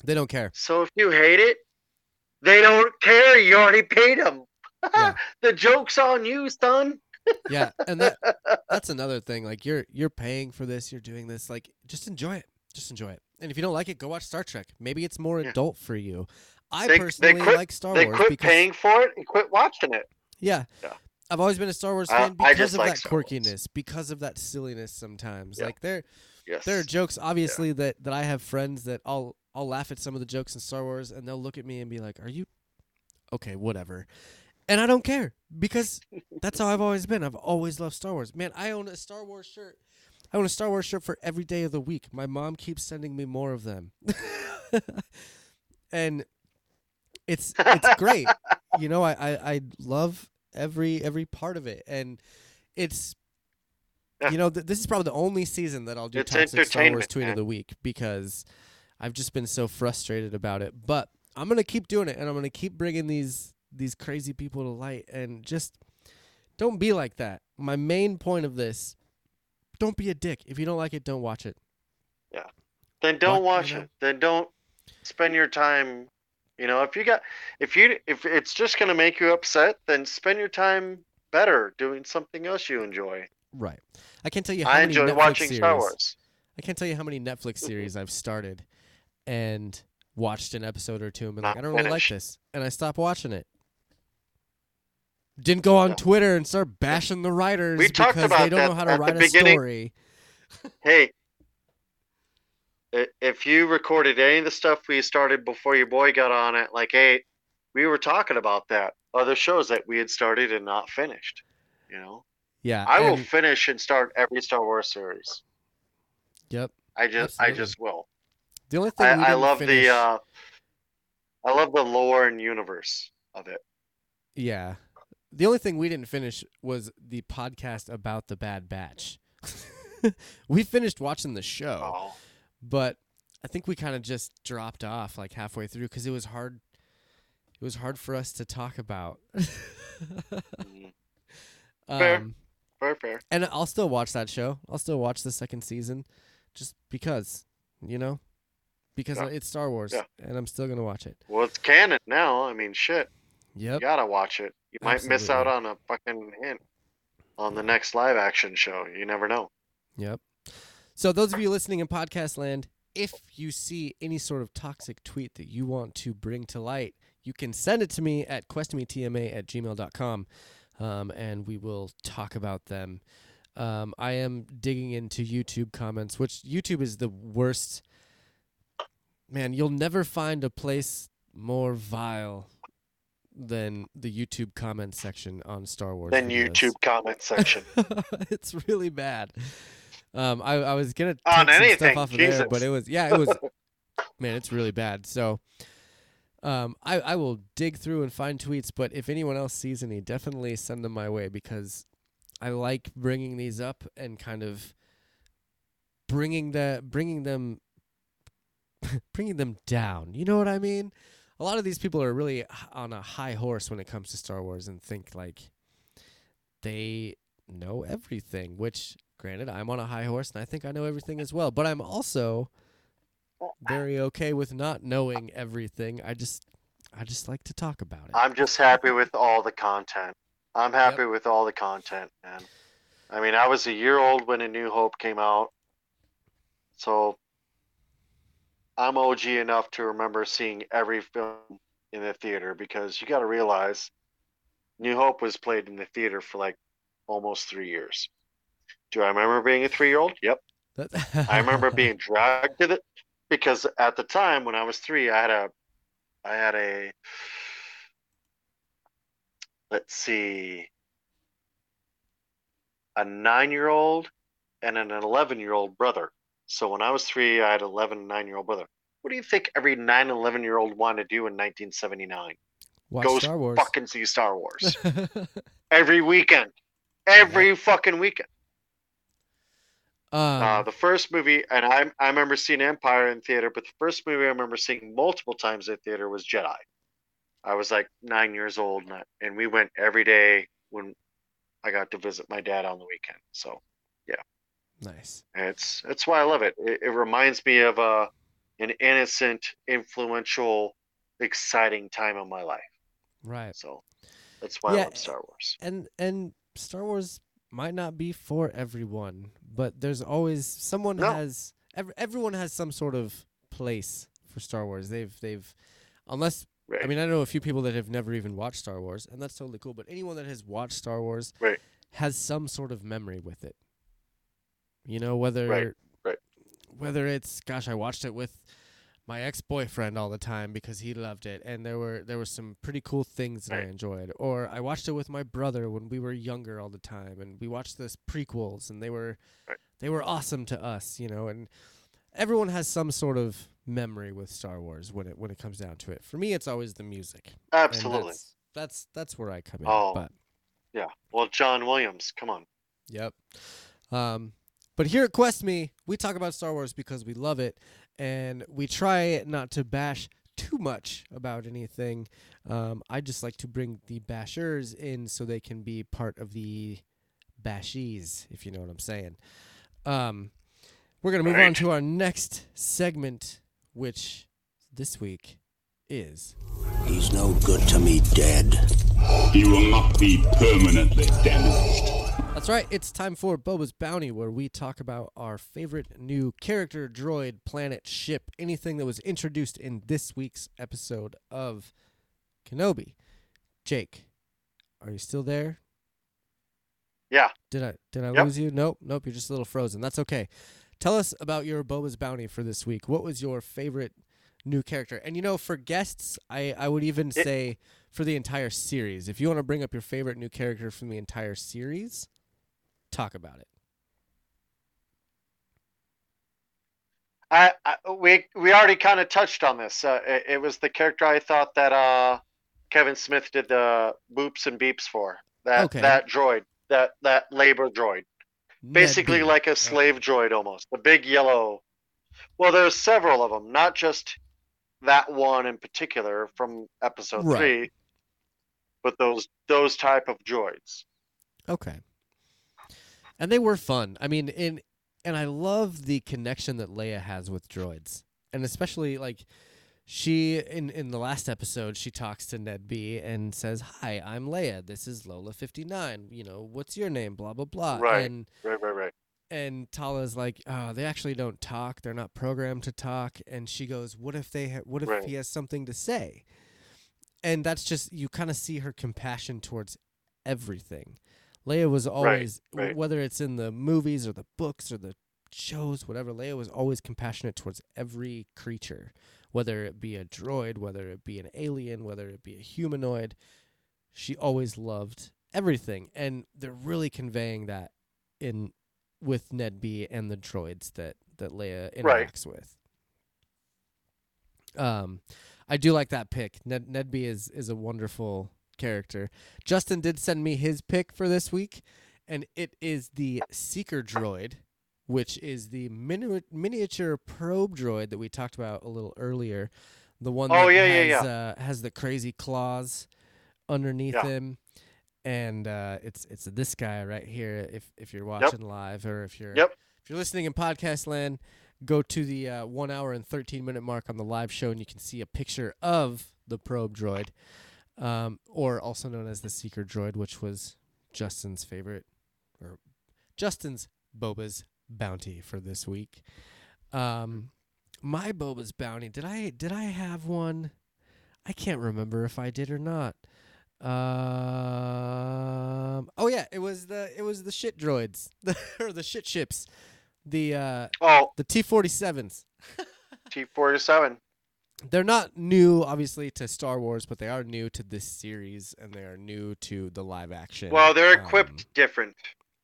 They don't care. So if you hate it, they don't care. You already paid them. Yeah. the joke's on you, son. Yeah, and that that's another thing. Like you're you're paying for this, you're doing this. Like just enjoy it. Just enjoy it. And if you don't like it, go watch Star Trek. Maybe it's more Yeah. adult for you. I They- they personally quit- like Star they Wars quit because paying for it and quit watching it. yeah, Yeah. I've always been a Star Wars fan I because just of like that Star Wars. quirkiness, because of that silliness sometimes. Yeah. Like there Yes. there are jokes obviously that that I have friends that I'll I'll laugh at some of the jokes in Star Wars and they'll look at me and be like, "Are you okay, whatever." And I don't care because that's how I've always been. I've always loved Star Wars. Man, I own a Star Wars shirt. I want a Star Wars shirt for every day of the week. My mom keeps sending me more of them. and it's it's great. you know, I, I I love every every part of it and it's you know, th- this is probably the only season that I'll do It's toxic Star Wars tweet of the week because I've just been so frustrated about it. But I'm gonna keep doing it, and I'm gonna keep bringing these these crazy people to light, and just don't be like that. My main point of this: don't be a dick. If you don't like it, don't watch it. Yeah. Then don't watch it. Then don't spend your time. You know, if you got, if you, if it's just gonna make you upset, then spend your time better doing something else you enjoy. Right. I can't tell you how I many enjoy Netflix watching series, Star Wars. I can't tell you how many Netflix series I've started and watched an episode or two and been like, I don't really like this, and I stop watching it. Didn't go on. Twitter and start bashing the writers We talked because they don't know how to write a beginning. story. Hey, if you recorded any of the stuff we started before your boy got on at like eight, we were talking about that other shows that we had started and not finished. You know, Yeah, I will finish and start every Star Wars series. Yep. I just, I just will. The only thing I, I love finish, the, uh, I love the lore and universe of it. yeah. The only thing we didn't finish was the podcast about the Bad Batch. we finished watching the show. Oh, but I think we kind of just dropped off like halfway through because it was hard. It was hard for us to talk about. Fair. um, fair, fair. and I'll still watch that show. I'll still watch the second season, just because, you know, because Yeah. it's Star Wars, Yeah. and I'm still gonna watch it. Well, it's canon now. I mean, shit. Yep. You gotta watch it. You might miss out on a fucking hint on the next live action show. You never know. Yep. So those of you listening in podcast land, if you see any sort of toxic tweet that you want to bring to light, you can send it to me at questometma at gmail.com um, and we will talk about them. Um, I am digging into YouTube comments, which YouTube is the worst. Man, you'll never find a place more vile than the YouTube comment section on Star Wars. Then videos. YouTube comment section. it's really bad. Um, I, I was gonna take On some anything, stuff off of there, but it was yeah, it was man, it's really bad. So, um, I I will dig through and find tweets, but if anyone else sees any, definitely send them my way because I like bringing these up and kind of bringing the bringing them bringing them down. You know what I mean? A lot of these people are really on a high horse when it comes to Star Wars and think like they know everything, which granted I'm on a high horse and I think I know everything as well, but I'm also very okay with not knowing everything. I just I just like to talk about it. I'm just happy with all the content. I'm happy with all the content, man. I mean, I was a year old when A New Hope came out, so I'm OG enough to remember seeing every film in the theater because you got to realize New Hope was played in the theater for like almost three years. Do I remember being a three year old? Yep. I remember being dragged to the because at the time when I was three, I had a, I had a, let's see, a nine-year-old and an eleven-year-old brother. So when I was three, I had an 11 nine-year-old brother. What do you think every nine, 11-year-old wanted to do in 1979? Watch Go Star Wars. fucking see Star Wars every weekend, every fucking weekend. um, Uh, the first movie, and I I remember seeing Empire in theater, but the first movie I remember seeing multiple times in theater was Jedi. I was like nine years old, and, I, and we went every day when I got to visit my dad on the weekend. So nice. it's that's why I love it. It, it reminds me of a an innocent, influential, exciting time of my life. Right. So that's why Yeah, I love Star Wars. and and Star Wars might not be for everyone, but there's always someone No. has ev- everyone has some sort of place for Star Wars. They've they've unless I mean I know a few people that have never even watched Star Wars, and that's totally cool. But anyone that has watched Star Wars Right. has some sort of memory with it. You know whether Right, right. whether it's gosh I watched it with my ex-boyfriend all the time because he loved it and there were there were some pretty cool things that I enjoyed or I watched it with my brother when we were younger all the time and we watched this prequels and they were Right. they were awesome to us you know and everyone has some sort of memory with Star Wars when it when it comes down to it for me it's always the music Absolutely. that's, that's that's where I come in Oh. but Yeah. Well, John Williams, come on. Yep. Um, but here at Quest Me, we talk about Star Wars because we love it, and we try not to bash too much about anything. Um, I just like to bring the bashers in so they can be part of the bashies, if you know what I'm saying. Um, we're gonna move on to our next segment, which this week is He's no good to me dead. He will not be permanently damaged. That's right. It's time for Boba's Bounty, where we talk about our favorite new character, droid, planet, ship, anything that was introduced in this week's episode of Kenobi. Jake, are you still there? Yeah. Did I did I Yep. lose you? Nope, nope. You're just a little frozen. That's okay. Tell us about your Boba's Bounty for this week. What was your favorite new character? And you know, for guests, I I would even It- say for the entire series. If you want to bring up your favorite new character from the entire series, talk about it. I, I we we already kind of touched on this. Uh, it, it was the character I thought that uh, Kevin Smith did the boops and beeps for. That Okay. that droid, that that labor droid, basically like a slave droid almost. The big yellow. Well, there's several of them, not just that one in particular from episode Right. three, but those those type of droids. Okay. And they were fun. I mean, in and I love the connection that Leia has with droids. And especially like she in in the last episode she talks to Ned B and says, "Hi, I'm Leia. This is Lola 59. You know, what's your name? blah blah blah." Right. And Right, right, right. and Tala's like, "Oh, they actually don't talk. They're not programmed to talk." And she goes, "What if they? Ha- what if Right. he has something to say?" And that's just you kind of see her compassion towards everything. Leia was always, w- right. whether it's in the movies or the books or the shows, whatever. Leia was always compassionate towards every creature, whether it be a droid, whether it be an alien, whether it be a humanoid. She always loved everything, and they're really conveying that in with Ned B and the droids that that Leia Right. interacts with. Um, I do like that pick. Ned Ned B is is a wonderful character. Justin did send me his pick for this week, and it is the Seeker droid, which is the mini- miniature probe droid that we talked about a little earlier. the one Oh, that yeah, yeah, has, Uh, has the crazy claws underneath Yeah. him, and uh, it's it's this guy right here. If if you're watching live or if you're Yep. if you're listening in podcast land, go to the uh, one hour and thirteen minute mark on the live show, and you can see a picture of the probe droid, um, or also known as the seeker droid, which was Justin's favorite, or Justin's Boba's bounty for this week. Um, my Boba's bounty. Did I did I have one? I can't remember if I did or not. Um. Oh yeah, it was the it was the shit droids or the shit ships, the uh Oh, the T forty sevens. T forty seven. They're not new, obviously, to Star Wars, but they are new to this series, and they are new to the live action. Well, they're um, equipped different.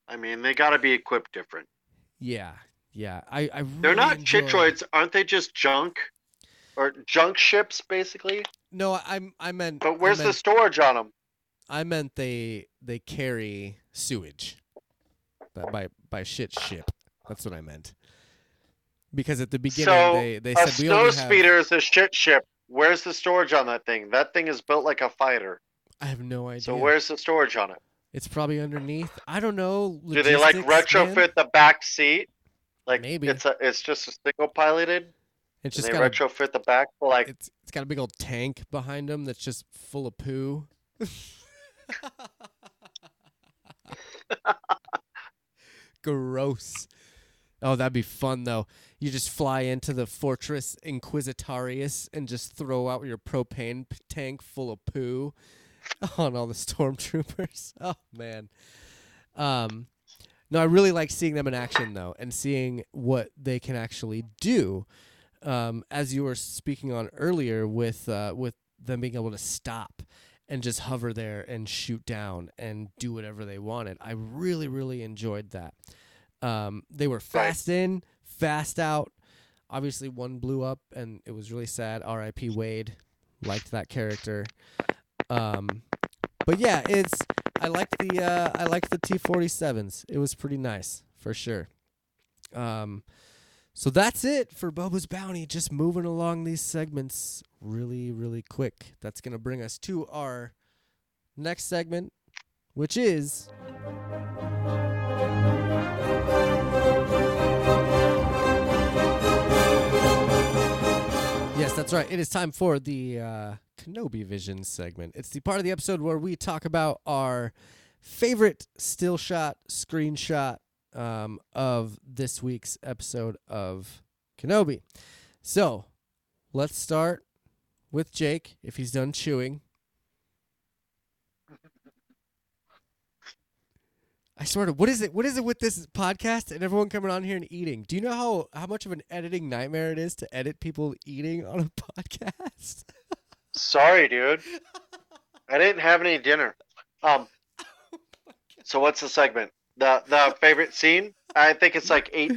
I mean, they got to be equipped different. Yeah, yeah. I, I They're really not chit enjoyed- droids, aren't they? Just junk or junk ships, basically. No, I I meant. But where's I the storage on them? I meant they they carry sewage. By by, by shit ship. That's what I meant. Because at the beginning So, they they said we snow only have. speeder is a shit ship. Where's the storage on that thing? That thing is built like a fighter. I have no idea. So where's the storage on it? It's probably underneath. I don't know. Do they like retrofit man. the back seat? Like Maybe. it's a it's just a single piloted. It's just they got a, retrofit the back for like it's it's got a big old tank behind them that's just full of poo. Gross. Oh, that'd be fun though. You just fly into the Fortress Inquisitarius and just throw out your propane p- tank full of poo on all the stormtroopers. Oh man. Um no, I really like seeing them in action though and seeing what they can actually do. Um, as you were speaking on earlier with uh, with them being able to stop and just hover there and shoot down and do whatever they wanted. I really, really enjoyed that. Um, they were fast in, fast out. Obviously, one blew up, and it was really sad. R.I.P. Wade. Liked that character. Um, but yeah, it's I like the uh, I like the T forty sevens. It was pretty nice for sure. Um, so that's it for Boba's Bounty. Just moving along these segments really, really quick. That's gonna bring us to our next segment, which is that's right. It is time for the uh, Kenobi Vision segment. It's the part of the episode where we talk about our favorite still shot, screenshot um, of this week's episode of Kenobi. So let's start with Jake, if he's done chewing. I sort of. What is it? What is it with this podcast and everyone coming on here and eating? Do you know how how much of an editing nightmare it is to edit people eating on a podcast? Sorry, dude. I didn't have any dinner. Um. So what's the segment? The the favorite scene? I think it's like eight,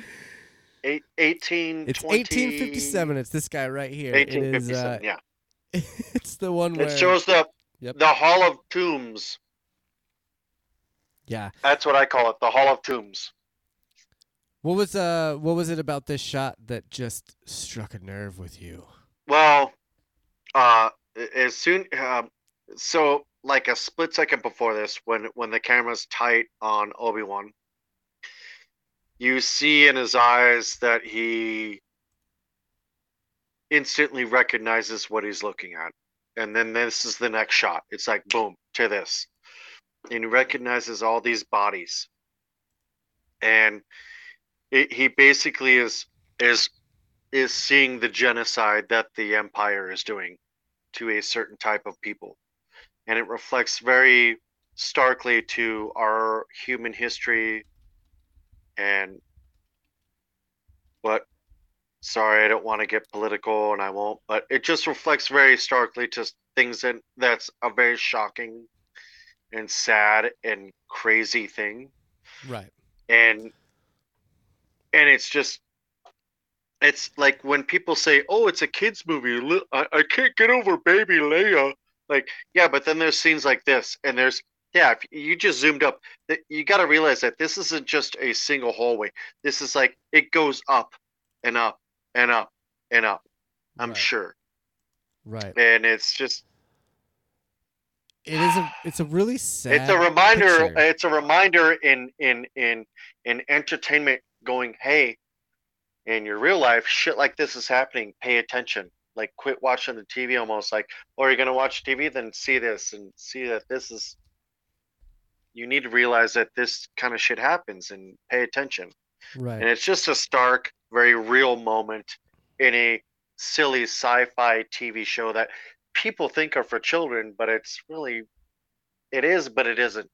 eight, 18, It's 20 1857. It's this guy right here. It is. 1857. Uh, yeah. it's the one where. It shows the Yep. the Hall of Tombs. Yeah. That's what I call it. The Hall of Tombs. What was uh What was it about this shot that just struck a nerve with you? Well, uh, as soon um, so like a split second before this, when when the camera's tight on Obi Wan, you see in his eyes that he instantly recognizes what he's looking at, and then this is the next shot. It's like boom to this, and he recognizes all these bodies, and it, he basically is is is seeing the genocide that the empire is doing to a certain type of people. And it reflects very starkly to our human history and but sorry i don't want to get political and i won't but it just reflects very starkly to things that that's a very shocking and sad and crazy thing Right. and and it's just it's like when people say oh it's a kids movie I, I can't get over baby leia like yeah but then there's scenes like this and there's yeah if you just zoomed up you got to realize that this isn't just a single hallway this is like it goes up and up and up and up i'm Right. sure Right. and it's just It is a it's a really sad. it's a reminder picture. it's a reminder in in in in entertainment going hey in your real life shit like this is happening pay attention like quit watching the tv almost like or you're gonna watch tv then see this and see that this is you need to realize that this kind of shit happens and pay attention Right. and it's just a stark very real moment in a silly sci-fi tv show that people think are for children but it's really it is but it isn't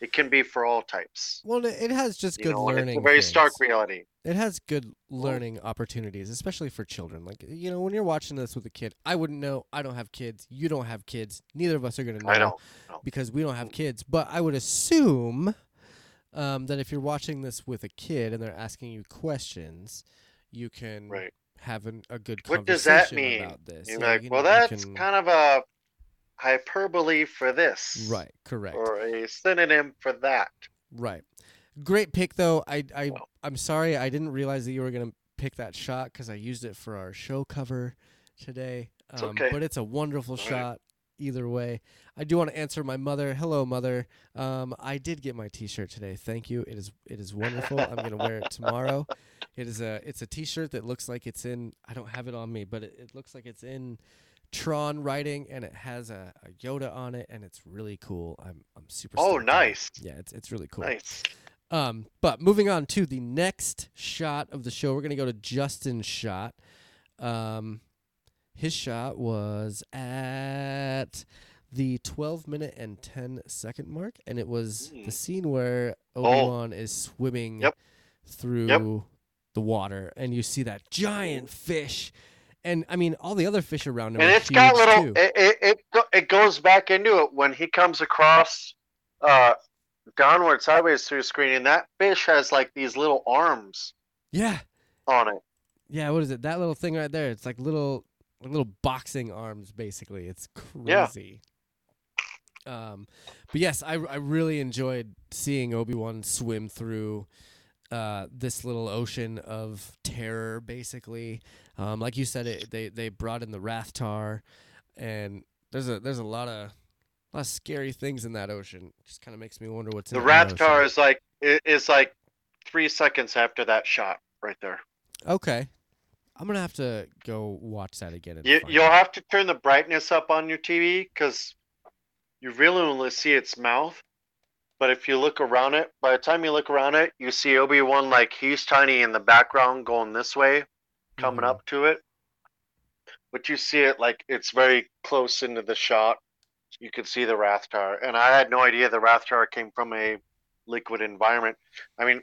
it can be for all types Well, it has just you good know learning. very stark reality It has good learning opportunities, especially for children. Like you know, when you're watching this with a kid, I wouldn't know. I don't have kids. You don't have kids. Neither of us are gonna know. i don't know. because we don't have kids. But I would assume um, that if you're watching this with a kid and they're asking you questions, you can right have an, a good what does that conversation mean about this. you're Yeah, like you well know, that's can- kind of a hyperbole for this right, correct, or a synonym for that right. Great pick though. I I Well. I'm sorry I didn't realize that you were gonna pick that shot because I used it for our show cover today. It's Um, okay. But it's a wonderful All right. Either way. I do want to answer my mother. Hello, mother. Um, I did get my T-shirt today. Thank you. It is it is wonderful. I'm gonna wear it tomorrow. It is a it's a T-shirt that looks like it's in. I don't have it on me, but it, it looks like it's in Tron writing, and it has a, a Yoda on it, and it's really cool. I'm I'm super. Oh, it. nice. Yeah, it's it's really cool. nice Um, but moving on to the next shot of the show, we're gonna go to Justin's shot. Um, his shot was at the 12 minute and 10 second mark, and it was Mm. the scene where Oh. Obi Wan is swimming Yep. through the water, and you see that giant fish. And I mean, all the other fish around him. and it's got little it, it, it, it goes back into it when he comes across uh downward sideways through the screen and that fish has like these little arms yeah, on it yeah. What is it? That little thing right there. It's like little, little boxing arms, basically. It's crazy. Yeah. Um, but yes, I I really enjoyed seeing Obi Wan swim through uh, this little ocean of terror, basically. Um, like you said, it they they brought in the Rathtar, and there's a there's a lot of a lot of scary things in that ocean. Just kind of makes me wonder what's the in that Rathtar is like is like three seconds after that shot right there Okay, I'm gonna have to go watch that again. You, you'll out. have to turn the brightness up on your tv because you really only see its mouth but if you look around it by the time you look around it you see obi-wan like he's tiny in the background going this way coming Mhm. up to it. But you see it like it's very close into the shot. You could see the Rathtar, and I had no idea the Rathtar came from a liquid environment. I mean,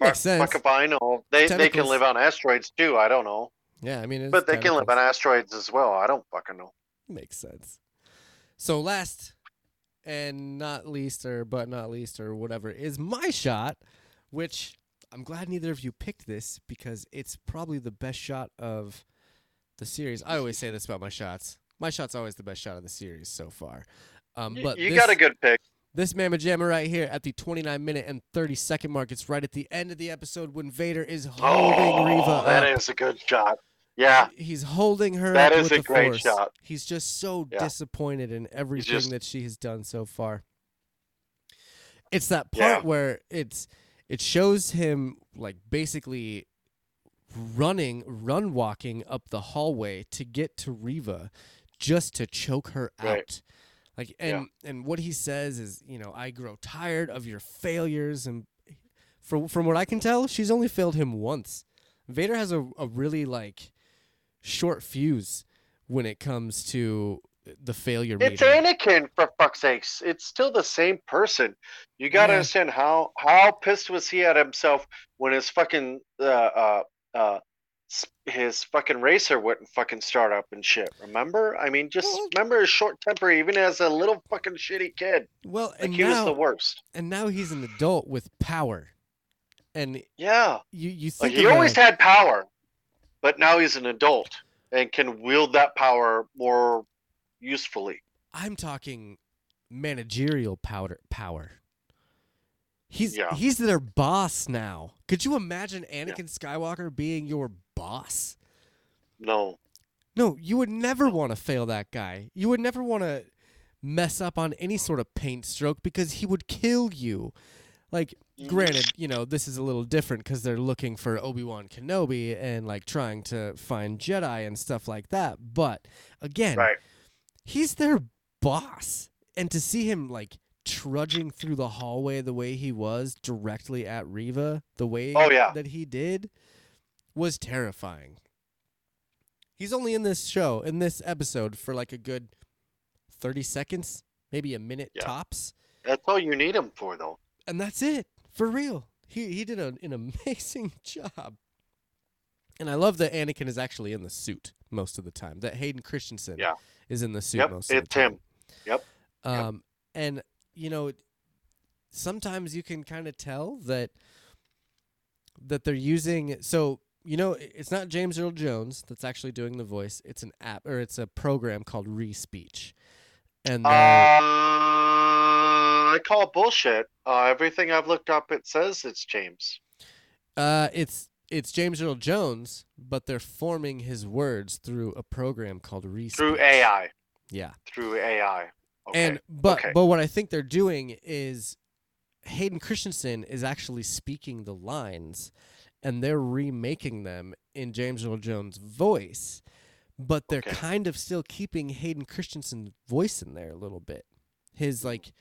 Makes fuck, fuck if I know. They they can Tentacles. live on asteroids too. I don't know, Yeah, I mean, it's but they can live on tentacles. asteroids as well. I don't fucking know. Makes sense. So last and not least, or but not least, or whatever, is my shot, which I'm glad neither of you picked this because it's probably the best shot of the series. I always say this about my shots. My shot's always the best shot of the series so far. Um, but you this, got a good pick. This Mamma Jamma right here at the 29 minute and 30 second mark. It's right at the end of the episode when Vader is holding oh, Reva Oh, up. that is a good shot. Yeah, He's holding her That up is a great force. shot. He's just so Yeah. disappointed in everything just- that she has done so far. It's that part Yeah. where it's it shows him like basically running, run walking up the hallway to get to Reva just to choke her Right. out. Like and and what he says is, you know, I grow tired of your failures and from from what I can tell, she's only failed him once. Vader has a, a really like short fuse when it comes to the failure it's meter. Anakin for fuck's sakes. It's still the same person. You got to Yeah. understand how how pissed was he at himself when his fucking uh uh uh his fucking racer wouldn't fucking start up and shit. Remember? I mean, just remember his short temper, even as a little fucking shitty kid. well, Like and he was the worst. and now he's an adult with power, and Yeah, you you like he always had power, but now he's an adult and can wield that power more usefully. I'm talking managerial powder power. He's Yeah. he's their boss now. Could you imagine Anakin Skywalker being your boss? No, No, you would never want to fail that guy. You would never want to mess up on any sort of paint stroke because he would kill you. Like, mm. granted, you know, this is a little different because they're looking for Obi Wan Kenobi and like trying to find Jedi and stuff like that. But again, Right. he's their boss. And to see him like trudging through the hallway the way he was directly at Reva, the way Oh, yeah. that he did was terrifying. He's only in this show, in this episode, for like a good 30 seconds, maybe a minute Yeah. tops. That's all you need him for, though. And that's it, for real. He, he did a, an amazing job. And I love that Anakin is actually in the suit most of the time. That Hayden Christensen Yeah. is in the suit Yep, most of the time. it's him. Yep. Yep. Um, and you know, sometimes you can kind of tell that that they're using. So you know, it's not James Earl Jones that's actually doing the voice. It's an app or it's a program called ReSpeech, and Uh, I call bullshit. Uh, everything I've looked up, it says it's James. uh, it's it's James Earl Jones, but they're forming his words through a program called ReSpeech. Through AI. Yeah. Through AI. Okay. And but okay. but what I think they're doing is Hayden Christensen is actually speaking the lines and they're remaking them in James Earl Jones' voice, but they're Okay. kind of still keeping Hayden Christensen's voice in there a little bit. His like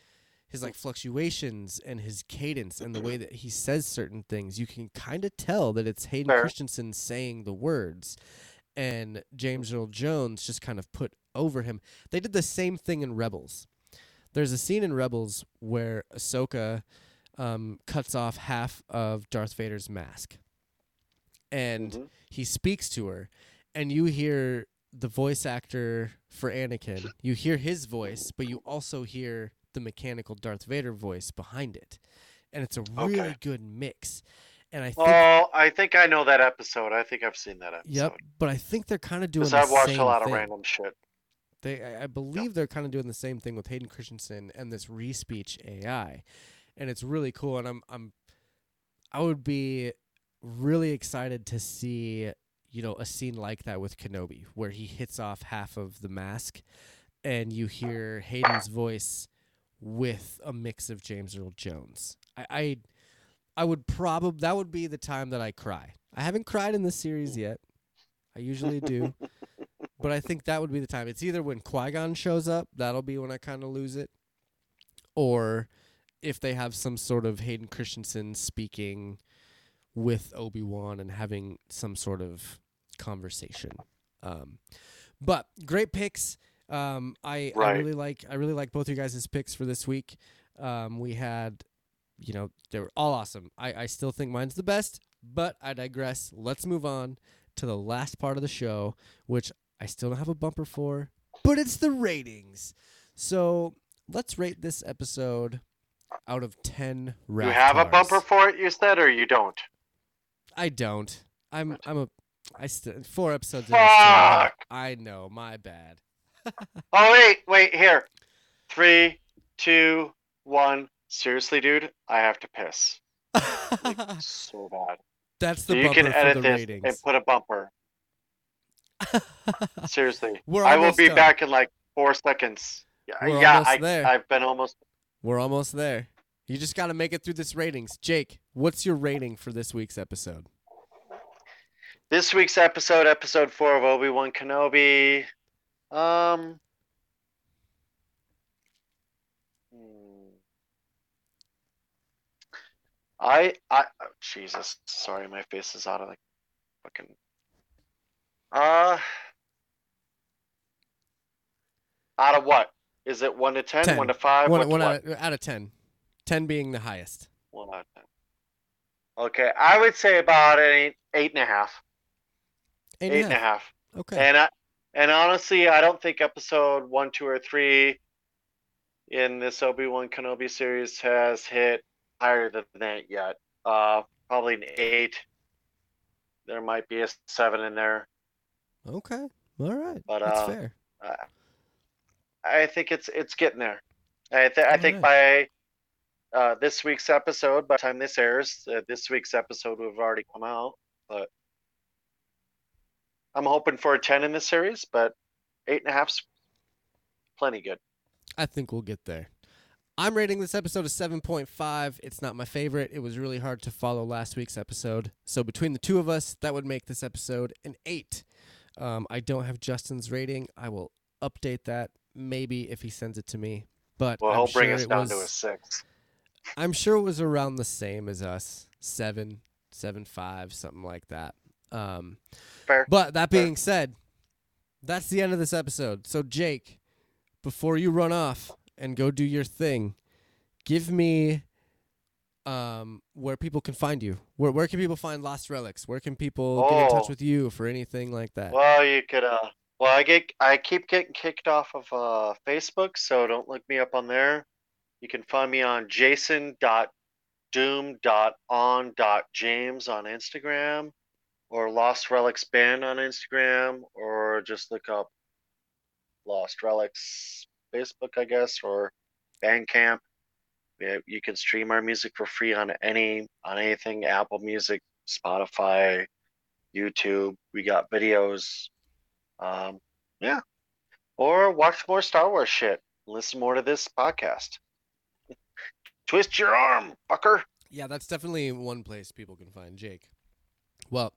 his like fluctuations and his cadence and the way that he says certain things, you can kind of tell that it's Hayden Fair. Christensen saying the words and James Earl Jones just kind of put over him. They did the same thing in Rebels. There's a scene in Rebels where Ahsoka um, cuts off half of Darth Vader's mask, and Mhm. he speaks to her, and you hear the voice actor for Anakin. You hear his voice, but you also hear the mechanical Darth Vader voice behind it, and it's a really Okay. good mix. And I think, Oh, I think I know that episode. I think I've seen that episode. yep, but I think they're kind of doing Because I've watched a lot thing. of random shit. They, I- I believe they're kind of doing the same thing with Hayden Christensen and this re-speech AI, and it's really cool. And I'm, I'm, I would be really excited to see, you know, a scene like that with Kenobi, where he hits off half of the mask, and you hear Hayden's voice with a mix of James Earl Jones. I, I, I would probably that would be the time that I cry. I haven't cried in this series yet. I usually do. But I think that would be the time. It's either when Qui Gon shows up, that'll be when I kind of lose it, or if they have some sort of Hayden Christensen speaking with Obi Wan and having some sort of conversation. Um, but great picks. Um, I, I really like I really like both of you guys' picks for this week. Um, we had, you know, they were all awesome. I, I still think mine's the best, but I digress. Let's move on to the last part of the show, which I still don't have a bumper for, but it's the ratings. So let's rate this episode out of ten. You have a bumper for it, you said, or you don't? I don't. I'm. I'm a. I still four episodes. in, I Fuck. I know. My bad. Oh wait, wait here. Three, two, one. Seriously, dude, I have to piss. Like, so bad. That's the So the you can edit the this ratings. and put a bumper. Seriously, We're I will be done. back in like four seconds. Yeah, We're yeah, I, there. I've been almost. We're almost there. You just got to make it through this ratings. Jake, what's your rating for this week's episode? This week's episode, episode four of Obi Wan Kenobi. Um. hmm. I I oh, Jesus, sorry, my face is out of the fucking. Uh. Out of what? Is it one to ten? Ten. One to five? One, one what? out, out of ten. Ten being the highest. One out of ten. Okay, I would say about an eight, eight and a half. Eight Eight and and a half. Okay. And I, and honestly, I don't think episode one, two, or three in this Obi Wan Kenobi series has hit higher than that yet. Uh, probably an eight. There might be a seven in there. okay. All right. But, That's uh, fair. I think it's it's getting there. I, th- I think by uh, this week's episode, by the time this airs, uh, this week's episode would have already come out. But I'm hoping for a ten in this series, but eight and a half's plenty good. I think we'll get there. I'm rating this episode a 7.5. It's not my favorite. It was really hard to follow last week's episode. So between the two of us, that would make this episode an 8. Um, I don't have Justin's rating. I will update that maybe if he sends it to me. But Well, I'm he'll bring us down was, to a six. I'm sure it was around the same as us. 7, 7, 5, something like that. Um, Fair. but that Fair. being said, that's the end of this episode. So Jake, before you run off and go do your thing, give me um where people can find you. Where where can people find Lost Relics? Where can people get in touch Oh. with you for anything like that? Well, you could. Uh, well, I get. I keep getting kicked off of uh, Facebook, so don't look me up on there. You can find me on jason.doom.on.james on Instagram, or Lost Relics Band on Instagram, or just look up Lost Relics Facebook, I guess, or Bandcamp. You can stream our music for free on any on anything Apple Music, Spotify, YouTube. We got videos. Um, yeah. Or watch more Star Wars shit. Listen more to this podcast. Twist your arm, fucker. Yeah, that's definitely one place people can find Jake. Well,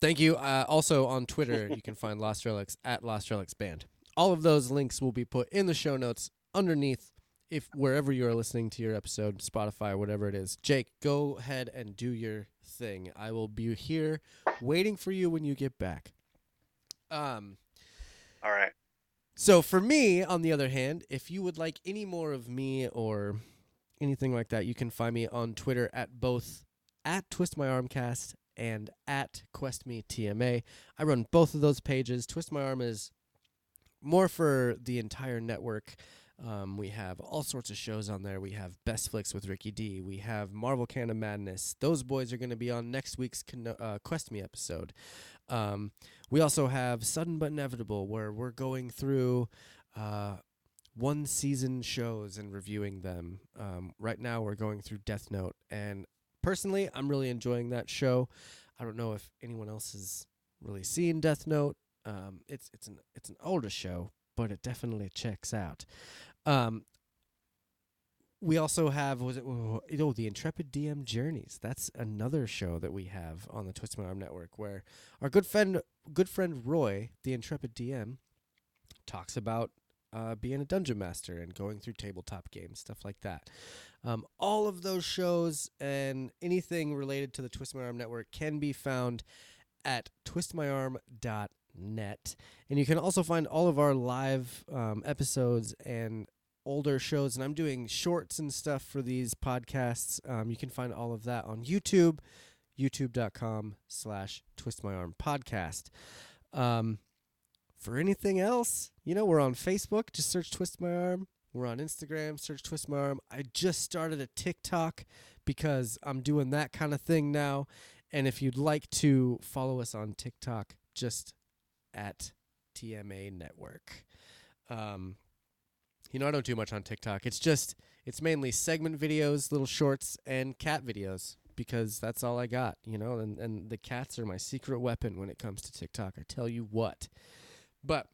thank you. Uh, also on Twitter, you can find Lost Relics at Lost Relics Band. All of those links will be put in the show notes underneath if wherever you are listening to your episode, Spotify or whatever it is. Jake, go ahead and do your thing. I will be here waiting for you when you get back. Um All right. so for me, on the other hand, if you would like any more of me or anything like that, you can find me on Twitter at both at Twist My Armcast and at QuestMeTMA. I run both of those pages. Twist My Arm is more for the entire network. Um, we have all sorts of shows on there. We have Best Flicks with Ricky D. We have Marvel Canon Madness. Those boys are going to be on next week's uh, Quest Me episode. Um, we also have Sudden But Inevitable, where we're going through uh, one season shows and reviewing them. Um, right now, we're going through Death Note, and personally, I'm really enjoying that show. I don't know if anyone else has really seen Death Note. Um, it's it's an it's an older show, but it definitely checks out. Um, we also have was it oh oh, the Intrepid DM Journeys. That's another show that we have on the Twist My Arm Network, where our good friend good friend Roy, the Intrepid DM, talks about uh, being a dungeon master and going through tabletop games, stuff like that. Um, all of those shows and anything related to the Twist My Arm Network can be found at twistmyarm.net. And you can also find all of our live um, episodes and older shows. And I'm doing shorts and stuff for these podcasts. Um, you can find all of that on YouTube, youtube.com slash twistmyarmpodcast. Um, for anything else, you know, we're on Facebook. Just search Twist My Arm. We're on Instagram. Search Twist My Arm. I just started a TikTok because I'm doing that kind of thing now. And if you'd like to follow us on TikTok, just at TMA Network. Um, you know, I don't do much on TikTok. It's just, it's mainly segment videos, little shorts, and cat videos because that's all I got, you know, and, and the cats are my secret weapon when it comes to TikTok. I tell you what. But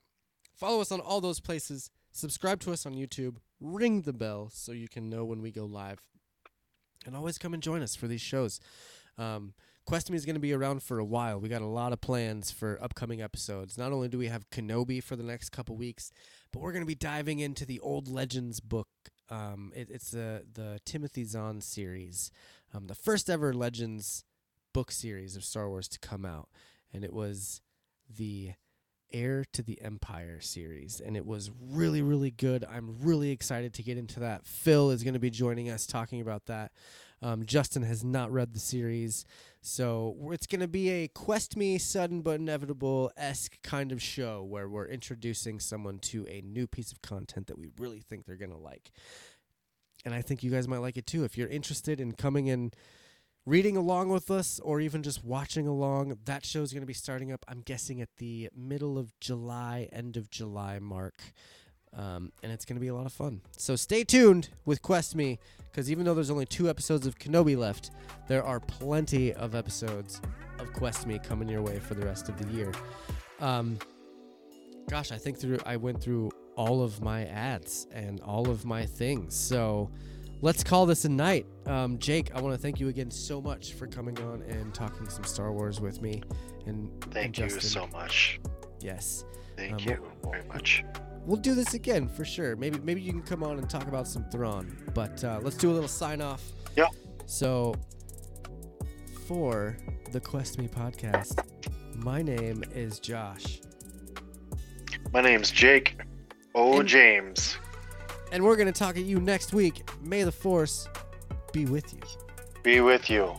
follow us on all those places. Subscribe to us on YouTube. Ring the bell so you can know when we go live. And always come and join us for these shows. Um, Quest Me is going to be around for a while. We got a lot of plans for upcoming episodes. Not only do we have Kenobi for the next couple weeks, but we're going to be diving into the Old Legends book. Um, it, it's the the Timothy Zahn series, um, the first ever Legends book series of Star Wars to come out, and it was the Heir to the Empire series, and it was really, really good. I'm really excited to get into that. Phil is going to be joining us talking about that. Um, Justin has not read the series, so it's going to be a Quest Me Sudden But Inevitable esque kind of show where we're introducing someone to a new piece of content that we really think they're going to like. And I think you guys might like it too. If you're interested in coming and reading along with us or even just watching along, that show is going to be starting up, I'm guessing, at the middle of July, end of July mark. Um, and it's going to be a lot of fun. So stay tuned with Quest Me, because even though there's only two episodes of Kenobi left, there are plenty of episodes of Quest Me coming your way for the rest of the year. Um, gosh, I think through I went through all of my ads and all of my things. So let's call this a night. Um, Jake, I want to thank you again so much for coming on and talking some Star Wars with me. And and Thank you so much. Yes, Thank Um, you very much. we'll do this again for sure. Maybe maybe you can come on and talk about some Thrawn. But uh, let's do a little sign off. Yep. So for the Quest Me podcast, my name is Josh. My name's Jake O. And- James. And we're going to talk at you next week. May the Force be with you. Be with you.